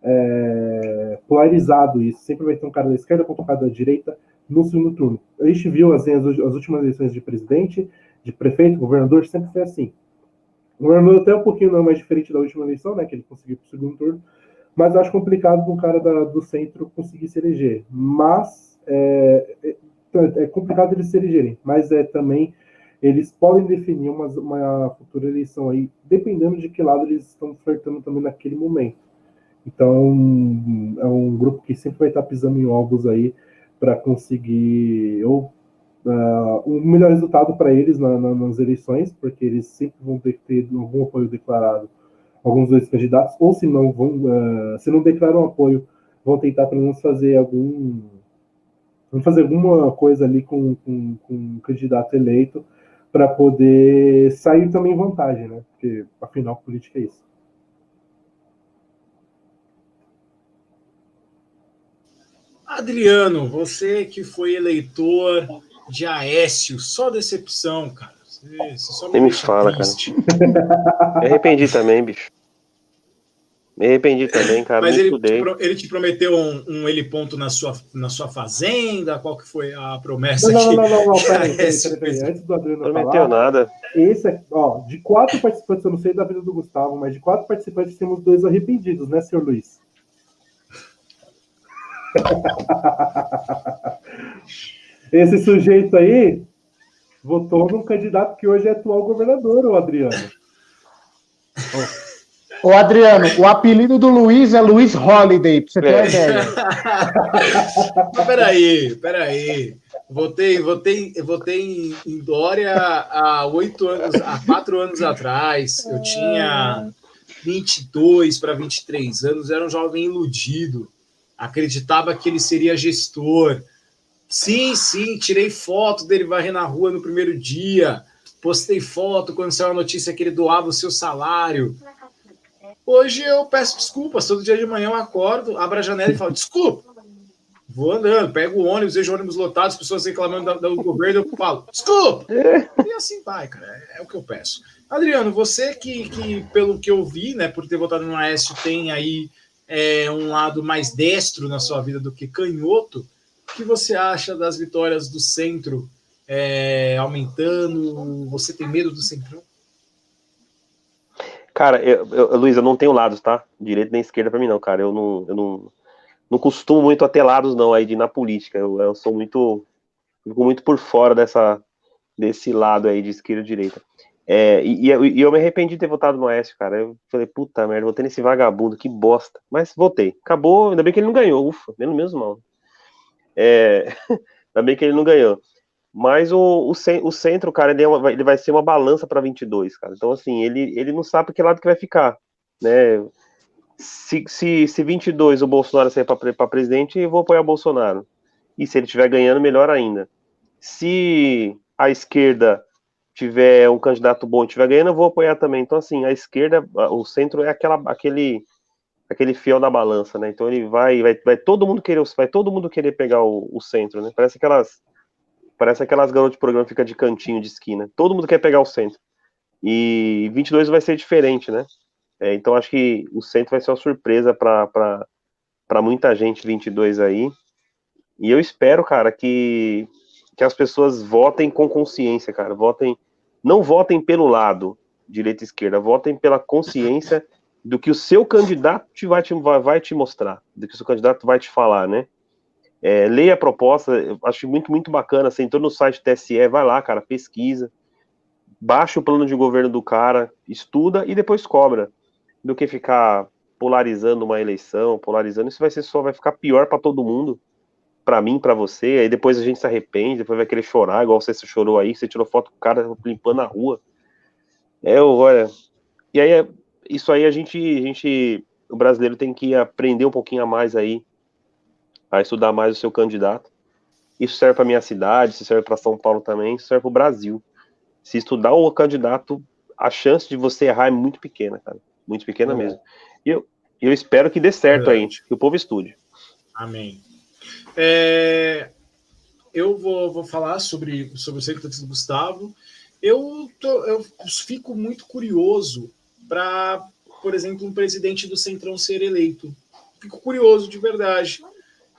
é, polarizado isso. Sempre vai ter um cara da esquerda contra um cara da direita no segundo turno. A gente viu as, as últimas eleições de presidente, de prefeito, governador, sempre foi assim. O governador até um pouquinho não é mais diferente da última eleição, né? Que ele conseguiu para o segundo turno. Mas acho complicado um cara da, do centro conseguir se eleger. Mas é, é, é complicado eles se elegerem. Mas é também eles podem definir uma, uma futura eleição aí, dependendo de que lado eles estão flertando também naquele momento. Então é um grupo que sempre vai estar pisando em ovos aí para conseguir ou uh, um melhor resultado para eles na, na, nas eleições, porque eles sempre vão ter que ter algum apoio declarado, alguns dois candidatos, ou se não vão, uh, se não declaram apoio, vão tentar pelo menos fazer algum, vão fazer alguma coisa ali com, com, com um candidato eleito para poder sair também em vantagem, né? Porque afinal política é isso. Adriano, você que foi eleitor de Aécio, só decepção, cara. Você, você só me, me fala, triste. cara. Me arrependi também, bicho. Me arrependi também, cara. Mas ele te, ele te, prometeu um, um ele ponto na sua, na sua fazenda? Qual que foi a promessa? Não, não, não, não, não, peraí, peraí, peraí, peraí. Antes do Adriano Prometeu falar, nada. Esse, ó, de quatro participantes, eu não sei da vida do Gustavo, mas de quatro participantes temos dois arrependidos, né, senhor Luiz? Esse sujeito aí votou num candidato que hoje é atual governador, o Adriano. Ô, Adriano, o apelido do Luiz é Luiz Holiday, pra você ter uma é. ideia. Mas peraí, peraí. Votei, votei, votei em Dória há oito anos, há quatro anos atrás. Eu tinha 22 para 23 anos, era um jovem iludido. Acreditava que ele seria gestor Sim, sim, tirei foto dele varrer na rua no primeiro dia. Postei foto quando saiu a notícia que ele doava o seu salário. Hoje eu peço desculpas. Todo dia de manhã eu acordo, abro a janela e falo: desculpa. Vou andando, pego o ônibus, vejo ônibus lotados, pessoas reclamando do governo, eu falo: desculpa. E assim vai, cara. É, é, o que eu peço. Adriano, você que, que, pelo que eu vi, né, por ter votado no Aécio, tem aí é, um lado mais destro na sua vida do que canhoto que você acha das vitórias do centro é, aumentando? Você tem medo do centrão? Cara, eu, eu, Luiz, eu não tenho lados, tá? Direita nem esquerda para mim, não, cara. Eu não, eu não, não costumo muito a ter lados, não, aí de, na política. Eu, eu sou muito. Fico muito por fora dessa, desse lado aí de esquerda e direita. É, e, e, eu me arrependi de ter votado no Oeste, cara. Eu falei, puta merda, votei nesse vagabundo, que bosta. Mas votei. Acabou, ainda bem que ele não ganhou, ufa, menos mesmo mal. É, ainda bem que ele não ganhou. Mas o, o, o centro, cara, ele, é uma, ele vai ser uma balança para 22, cara. Então, assim, ele, ele não sabe que lado que vai ficar, né? se, se, se 22 o Bolsonaro sair para presidente, eu vou apoiar o Bolsonaro. E se ele estiver ganhando, melhor ainda. Se a esquerda tiver um candidato bom e estiver ganhando, eu vou apoiar também. Então, assim, a esquerda, o centro é aquela, aquele, aquele fiel da balança, né? Então ele vai, vai, vai todo mundo querer, vai todo mundo querer pegar o, o centro, né? Parece aquelas, parece aquelas garotas de programa que fica de cantinho de esquina. Todo mundo quer pegar o centro. E 22 vai ser diferente, né? É, então acho que o centro vai ser uma surpresa para muita gente 22 aí. E eu espero, cara, que, que as pessoas votem com consciência, cara. Votem, não votem pelo lado, direita e esquerda, votem pela consciência do que o seu candidato te vai, te, vai, vai te mostrar, do que o seu candidato vai te falar, né? É, leia a proposta, acho muito, muito bacana. Você entrou no site TSE, vai lá, cara, pesquisa, baixa o plano de governo do cara, estuda e depois cobra do que ficar polarizando uma eleição, polarizando, isso vai ser só, vai ficar pior para todo mundo, para mim, para você, aí depois a gente se arrepende, depois vai querer chorar, igual você chorou aí, você tirou foto com o cara limpando a rua. É, olha, e aí, é, isso aí a gente, a gente, o brasileiro tem que aprender um pouquinho a mais aí, a estudar mais o seu candidato. Isso serve para minha cidade, isso serve para São Paulo também, isso serve para o Brasil. Se estudar o candidato, a chance de você errar é muito pequena, cara muito pequena uhum. mesmo. E eu, eu espero que dê certo aí, que o povo estude. Amém. É, eu vou, vou falar sobre, sobre o centro do Gustavo. Eu, tô, eu fico muito curioso para, por exemplo, um presidente do Centrão ser eleito. Fico curioso de verdade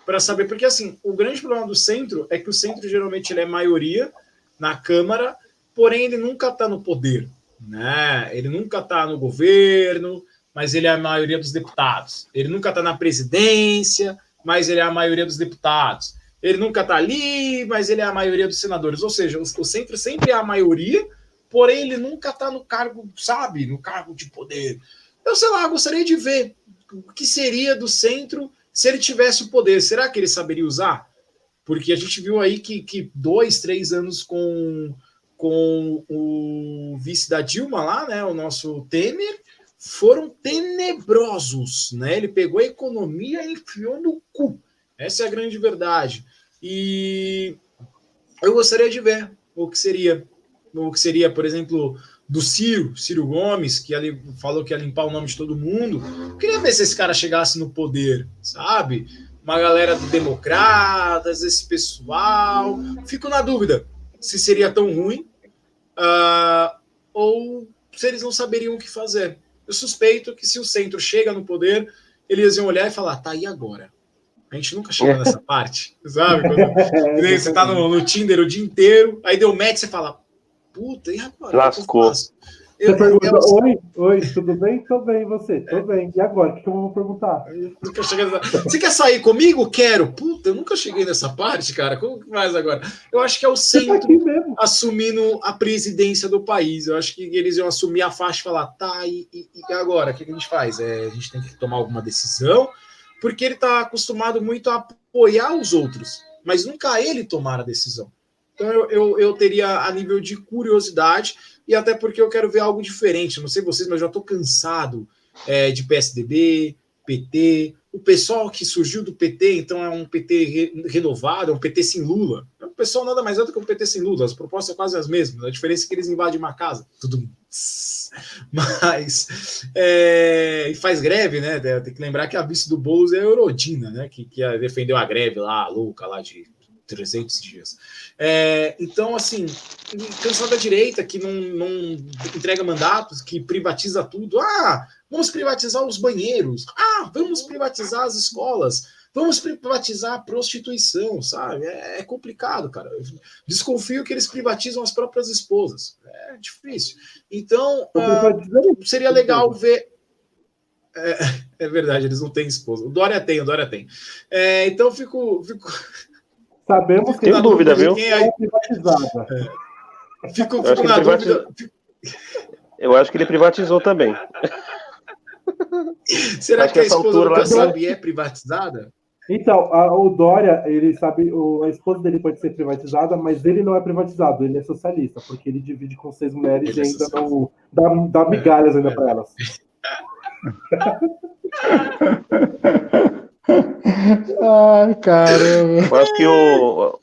para saber, porque assim, o grande problema do centro é que o centro geralmente ele é maioria na Câmara, porém ele nunca está no poder né? Ele nunca está no governo, mas ele é a maioria dos deputados. Ele nunca está na presidência, mas ele é a maioria dos deputados. Ele nunca está ali, mas ele é a maioria dos senadores. Ou seja, o, centro sempre é a maioria, porém ele nunca está no cargo, sabe, no cargo de poder. Eu sei lá, gostaria de ver o que seria do centro se ele tivesse o poder. Será que ele saberia usar? Porque a gente viu aí que, que dois, três anos com com o vice da Dilma lá, né, o nosso Temer, foram tenebrosos, né? Ele pegou a economia e enfiou no cu. Essa é a grande verdade. E eu gostaria de ver o que seria, o que seria, por exemplo, do Ciro, Ciro Gomes, que ali falou que ia limpar o nome de todo mundo. Eu queria ver se esse cara chegasse no poder, sabe? Uma galera do Democratas, esse pessoal. Fico na dúvida se seria tão ruim uh, ou se eles não saberiam o que fazer. Eu suspeito que se o centro chega no poder, eles iam olhar e falar: tá, e agora? A gente nunca chegou nessa parte, sabe? Quando você tá no, no, Tinder o dia inteiro, aí deu match, você fala: puta, e agora? Lascou. Eu, você pergunta, eu... oi, oi, tudo bem? Tô bem, você? Tô é. bem. E agora? O que eu vou perguntar? nunca cheguei nessa... Você quer sair comigo? Quero. Puta, eu nunca cheguei nessa parte, cara. Como que faz agora? Eu acho que é o tá centro tá assumindo a presidência do país. Eu acho que eles iam assumir a faixa e falar, tá, e, e, e agora? O que a gente faz? É, a gente tem que tomar alguma decisão, porque ele tá acostumado muito a apoiar os outros, mas nunca ele tomar a decisão. Então eu, eu, eu teria a nível de curiosidade e até porque eu quero ver algo diferente. Não sei vocês, mas eu já estou cansado é, de PSDB, PT. O pessoal que surgiu do PT, então é um PT re renovado, é um PT sem Lula. É pessoal nada mais é do que um PT sem Lula. As propostas são quase as mesmas. A diferença é que eles invadem uma casa. Tudo. Mas. É, e faz greve, né? Tem que lembrar que a vice do Boulos é a Eurodina, né? Que, que defendeu a greve lá, a louca lá de 300 dias. É, então, assim, cansado da direita que não, não entrega mandatos, que privatiza tudo. Ah, vamos privatizar os banheiros. Ah, vamos privatizar as escolas. Vamos privatizar a prostituição, sabe? É, é complicado, cara. Eu desconfio que eles privatizam as próprias esposas. É difícil. Então, ah, seria legal ver. É, é, verdade, eles não têm esposa. O Dória tem, o Dória tem. É, então, fico, fico, Sabemos que. Tem dúvida, viu? É privatizada. É. Fico, fico na dúvida. Eu acho que ele privatizou também. Será acho que a esposa do Kassab é privatizada? Então, a, o Dória, ele sabe, o, a esposa dele pode ser privatizada, mas ele não é privatizado, ele é socialista, porque ele divide com seis mulheres ele e é ainda é não dá, dá migalhas ainda é. para elas. Ai, caramba. Eu acho que o,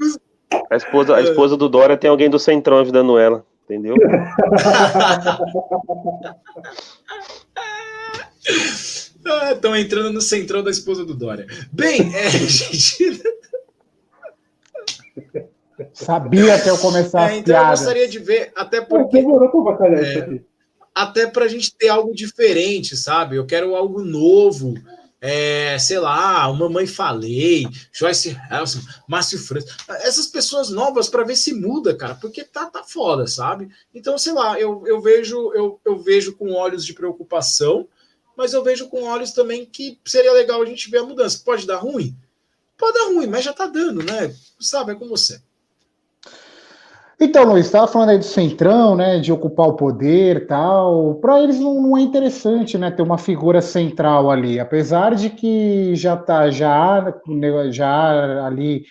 a, esposa, a esposa do Dória tem alguém do Centrão ajudando ela, entendeu? Estão ah, entrando no centrão da esposa do Dória. Bem, é, gente. Sabia até eu começar é, Então eu gostaria de ver, até porque. É, até para a gente ter algo diferente, sabe? Eu quero algo novo. É, sei lá, uma mãe falei, Joyce Helson, Márcio Freitas, essas pessoas novas para ver se muda, cara, porque tá, tá foda, sabe? Então, sei lá, eu, eu vejo eu, eu vejo com olhos de preocupação, mas eu vejo com olhos também que seria legal a gente ver a mudança. Pode dar ruim? Pode dar ruim, mas já tá dando, né? Sabe, é com você. Então, Luiz, estava falando aí do centrão, né, de ocupar o poder tal. Para eles não, não, é interessante, né, ter uma figura central ali, apesar de que já tá já já ali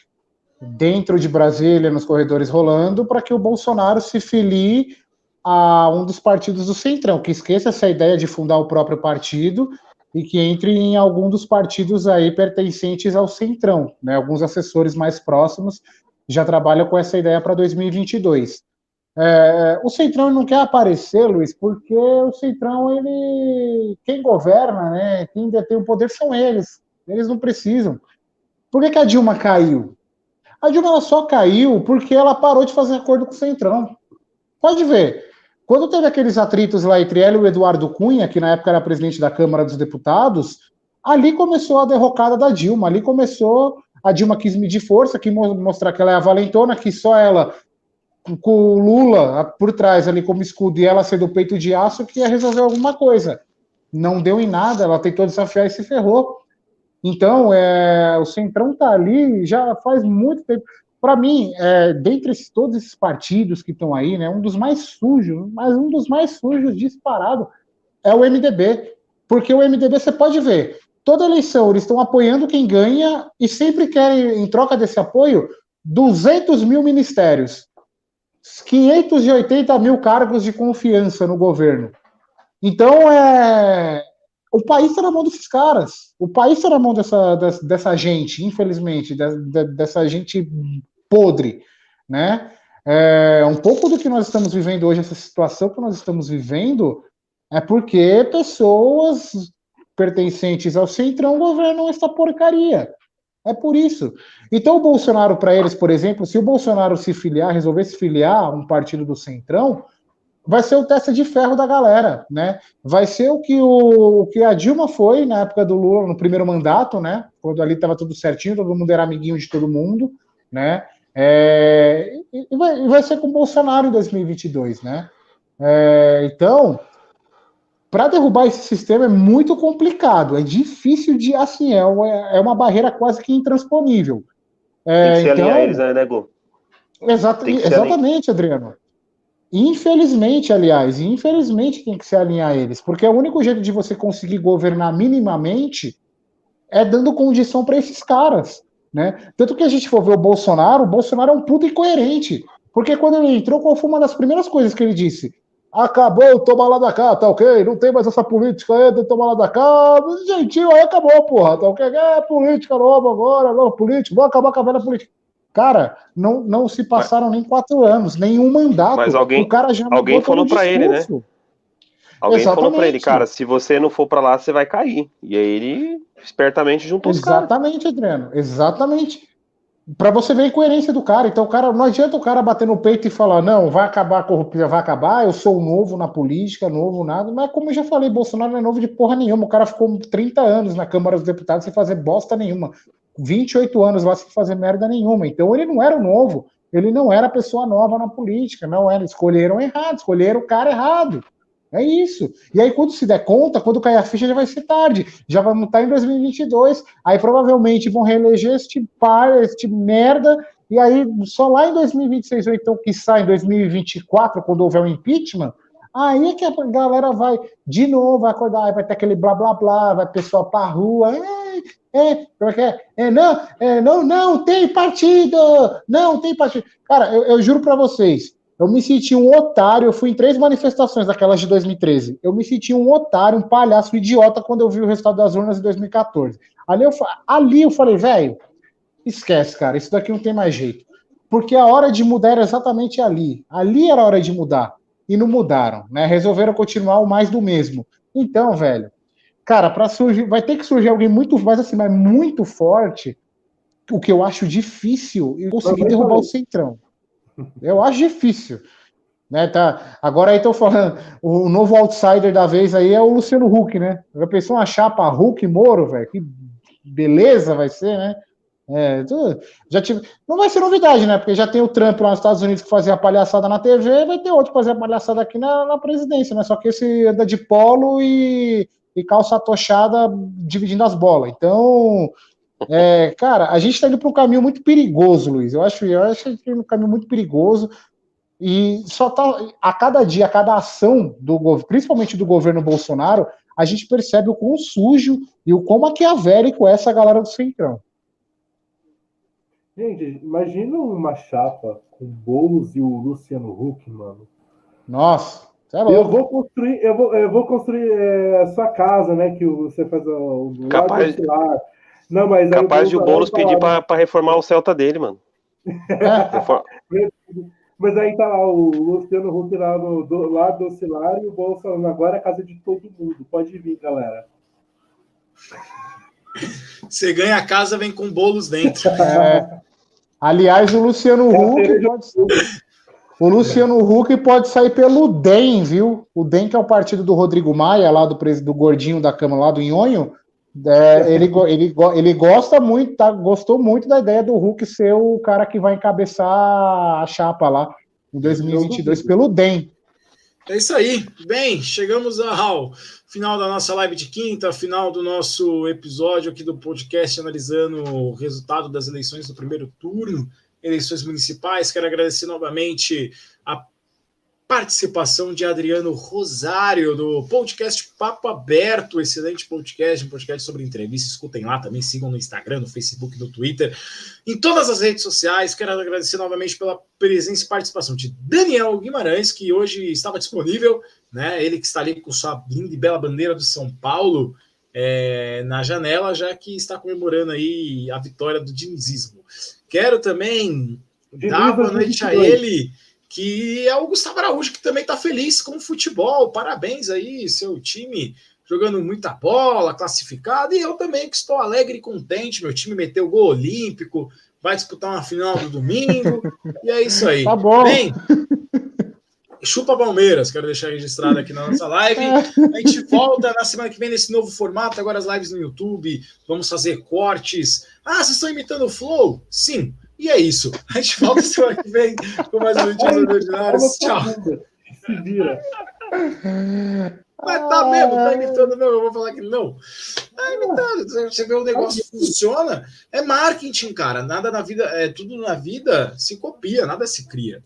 dentro de Brasília nos corredores rolando para que o Bolsonaro se filie a um dos partidos do centrão, que esqueça essa ideia de fundar o próprio partido e que entre em algum dos partidos aí pertencentes ao centrão, né, alguns assessores mais próximos já trabalha com essa ideia para 2022. É, o Centrão não quer aparecer, Luiz, porque o Centrão, ele, quem governa, né, quem detém o poder são eles. Eles não precisam. Por que, que a Dilma caiu? A Dilma só caiu porque ela parou de fazer acordo com o Centrão. Pode ver. Quando teve aqueles atritos lá entre ela e o Eduardo Cunha, que na época era presidente da Câmara dos Deputados, ali começou a derrocada da Dilma, ali começou a Dilma quis medir força, quis mostrar que ela é a valentona, que só ela, com o Lula por trás ali como escudo e ela ser do peito de aço, que ia resolver alguma coisa. Não deu em nada, ela tentou desafiar e se ferrou. Então, é, o Centrão tá ali já faz muito tempo. Para mim, é, dentre esses, todos esses partidos que estão aí, né, um dos mais sujos, mas um dos mais sujos disparado é o MDB. Porque o MDB, você pode ver, toda eleição eles estão apoiando quem ganha e sempre querem, em troca desse apoio, 200 mil ministérios, 580 mil cargos de confiança no governo. Então, é, o país está na mão desses caras. O país está na mão dessa, dessa, dessa gente, infelizmente, dessa, dessa gente podre, né? É, um pouco do que nós estamos vivendo hoje, essa situação que nós estamos vivendo, é porque pessoas pertencentes ao Centrão governam essa porcaria. É por isso. Então, o Bolsonaro, para eles, por exemplo, se o Bolsonaro se filiar, resolver se filiar um partido do Centrão, vai ser o teste de ferro da galera, né? Vai ser o que, o, o que a Dilma foi na época do Lula, no primeiro mandato, né? Quando ali estava tudo certinho, todo mundo era amiguinho de todo mundo, né? É, e, vai, e vai ser com o Bolsonaro em 2022, né? É, então, para derrubar esse sistema é muito complicado, é difícil de, assim, é uma, é uma barreira quase que intransponível. É, tem que se então, alinhar eles, né, Nego? Exato, exatamente, Adriano. Infelizmente, aliás, infelizmente tem que se alinhar a eles, porque o único jeito de você conseguir governar minimamente é dando condição para esses caras, né? Tanto que a gente for ver o Bolsonaro, o Bolsonaro é um puto incoerente, porque quando ele entrou, qual foi uma das primeiras coisas que ele disse? Acabou, toma lá da cá, tá ok? Não tem mais essa política aí de tomar lá da cá. Gentil, aí acabou, porra, tá ok? É política nova agora, não, política, vou acabar com a velha política. Cara, não, não se passaram mas, nem quatro anos, nenhum mandato. Mas alguém, o cara já alguém falou para ele, né? Alguém Exatamente. falou para ele, cara, se você não for para lá, você vai cair. E aí ele espertamente juntou os Exatamente, Adriano, exatamente para você ver a incoerência do cara. Então, o cara não adianta o cara bater no peito e falar, não, vai acabar a corrupção, vai acabar, eu sou novo na política, novo nada. Mas como eu já falei, Bolsonaro não é novo de porra nenhuma. O cara ficou 30 anos na Câmara dos Deputados sem fazer bosta nenhuma. 28 anos lá sem fazer merda nenhuma. Então ele não era novo, ele não era pessoa nova na política, não era. Escolheram errado, escolheram o cara errado. É isso. E aí, quando se der conta, quando cair a ficha, já vai ser tarde. Já vamos estar em 2022. Aí provavelmente vão reeleger este par, este merda. E aí, só lá em 2026, ou então que sai em 2024, quando houver o um impeachment, aí é que a galera vai de novo, acordar, vai ter aquele blá blá blá, vai pessoal pra rua. É, é, porque, é, não, é, não, não tem partido! Não tem partido. Cara, eu, eu juro para vocês Eu me senti um otário. Eu fui em três manifestações daquelas de 2013. Eu me senti um otário, um palhaço, um idiota quando eu vi o resultado das urnas em 2014. Ali eu, ali eu falei, velho, esquece, cara. Isso daqui não tem mais jeito. Porque a hora de mudar era exatamente ali. Ali era a hora de mudar. E não mudaram, né? Resolveram continuar o mais do mesmo. Então, velho, cara, para surgir, vai ter que surgir alguém muito, mais assim, mas muito forte. O que eu acho difícil e conseguir derrubar o Centrão. Eu acho difícil. Né, tá. Agora aí estão falando, o novo outsider da vez aí é o Luciano Huck, né? Já pensou uma chapa Huck Moro, velho? Que beleza vai ser, né? É, já tive, não vai ser novidade, né? Porque já tem o Trump lá nos Estados Unidos que fazia palhaçada na TV, vai ter outro que fazia palhaçada aqui na, na presidência, né? Só que esse anda de polo e, e calça tochada dividindo as bolas. Então, é, cara, a gente está indo para um caminho muito perigoso, Luiz. Eu acho, eu acho que está indo um caminho muito perigoso. E só tá a cada dia, a cada ação do governo, principalmente do governo Bolsonaro, a gente percebe o quão sujo e o quão maquiavélico é essa galera do Centrão. Gente, imagina uma chapa com Boulos e o Luciano Huck, mano. Nossa, é eu vou construir, eu vou, eu vou construir é, a sua casa, né? Que você faz o, o capaz, não, mas capaz de o Boulos pedir para reformar o Celta dele, mano. mas aí tá lá o Luciano Huck lá no, do, lado do Cilar e o Boulos falando, agora é a casa de todo mundo. Pode vir, galera. Você ganha a casa, vem com bolos dentro. É. Aliás, o Luciano é Huck pode o Luciano Huck pode sair pelo DEM, viu? O DEM, que é o partido do Rodrigo Maia, lá do, do gordinho da cama, lá do Nhonho. É, ele, ele, ele gosta muito, tá, gostou muito da ideia do Huck ser o cara que vai encabeçar a chapa lá em 2022 pelo DEM. É isso aí. Bem, chegamos ao final da nossa live de quinta, final do nosso episódio aqui do podcast analisando o resultado das eleições do primeiro turno, eleições municipais. Quero agradecer novamente participação de Adriano Rosário, do podcast Papo Aberto, excelente podcast, um podcast sobre entrevista. Escutem lá também, sigam no Instagram, no Facebook, no Twitter, em todas as redes sociais. Quero agradecer novamente pela presença e participação de Daniel Guimarães, que hoje estava disponível, né? Ele que está ali com sua linda e bela bandeira do São Paulo. É, na janela, já que está comemorando aí a vitória do dinizismo. Quero também dar boa noite a ele, que é o Gustavo Araújo, que também está feliz com o futebol. Parabéns aí, seu time jogando muita bola, classificado, e eu também que estou alegre e contente. Meu time meteu gol olímpico, vai disputar uma final do domingo, e é isso aí. Tá bom. Bem, chupa Palmeiras, quero deixar registrado aqui na nossa live. A gente volta na semana que vem nesse novo formato, agora as lives no YouTube, vamos fazer cortes. Ah, vocês estão imitando o Flow? Sim. E é isso. A gente volta semana que vem com mais um Notícias Ordinárias. Tchau. Se vira. Mas tá mesmo, tá imitando mesmo. Eu vou falar que não. Tá imitando. Você vê o negócio funciona. É marketing, cara. Nada na vida, é tudo na vida se copia, nada se cria.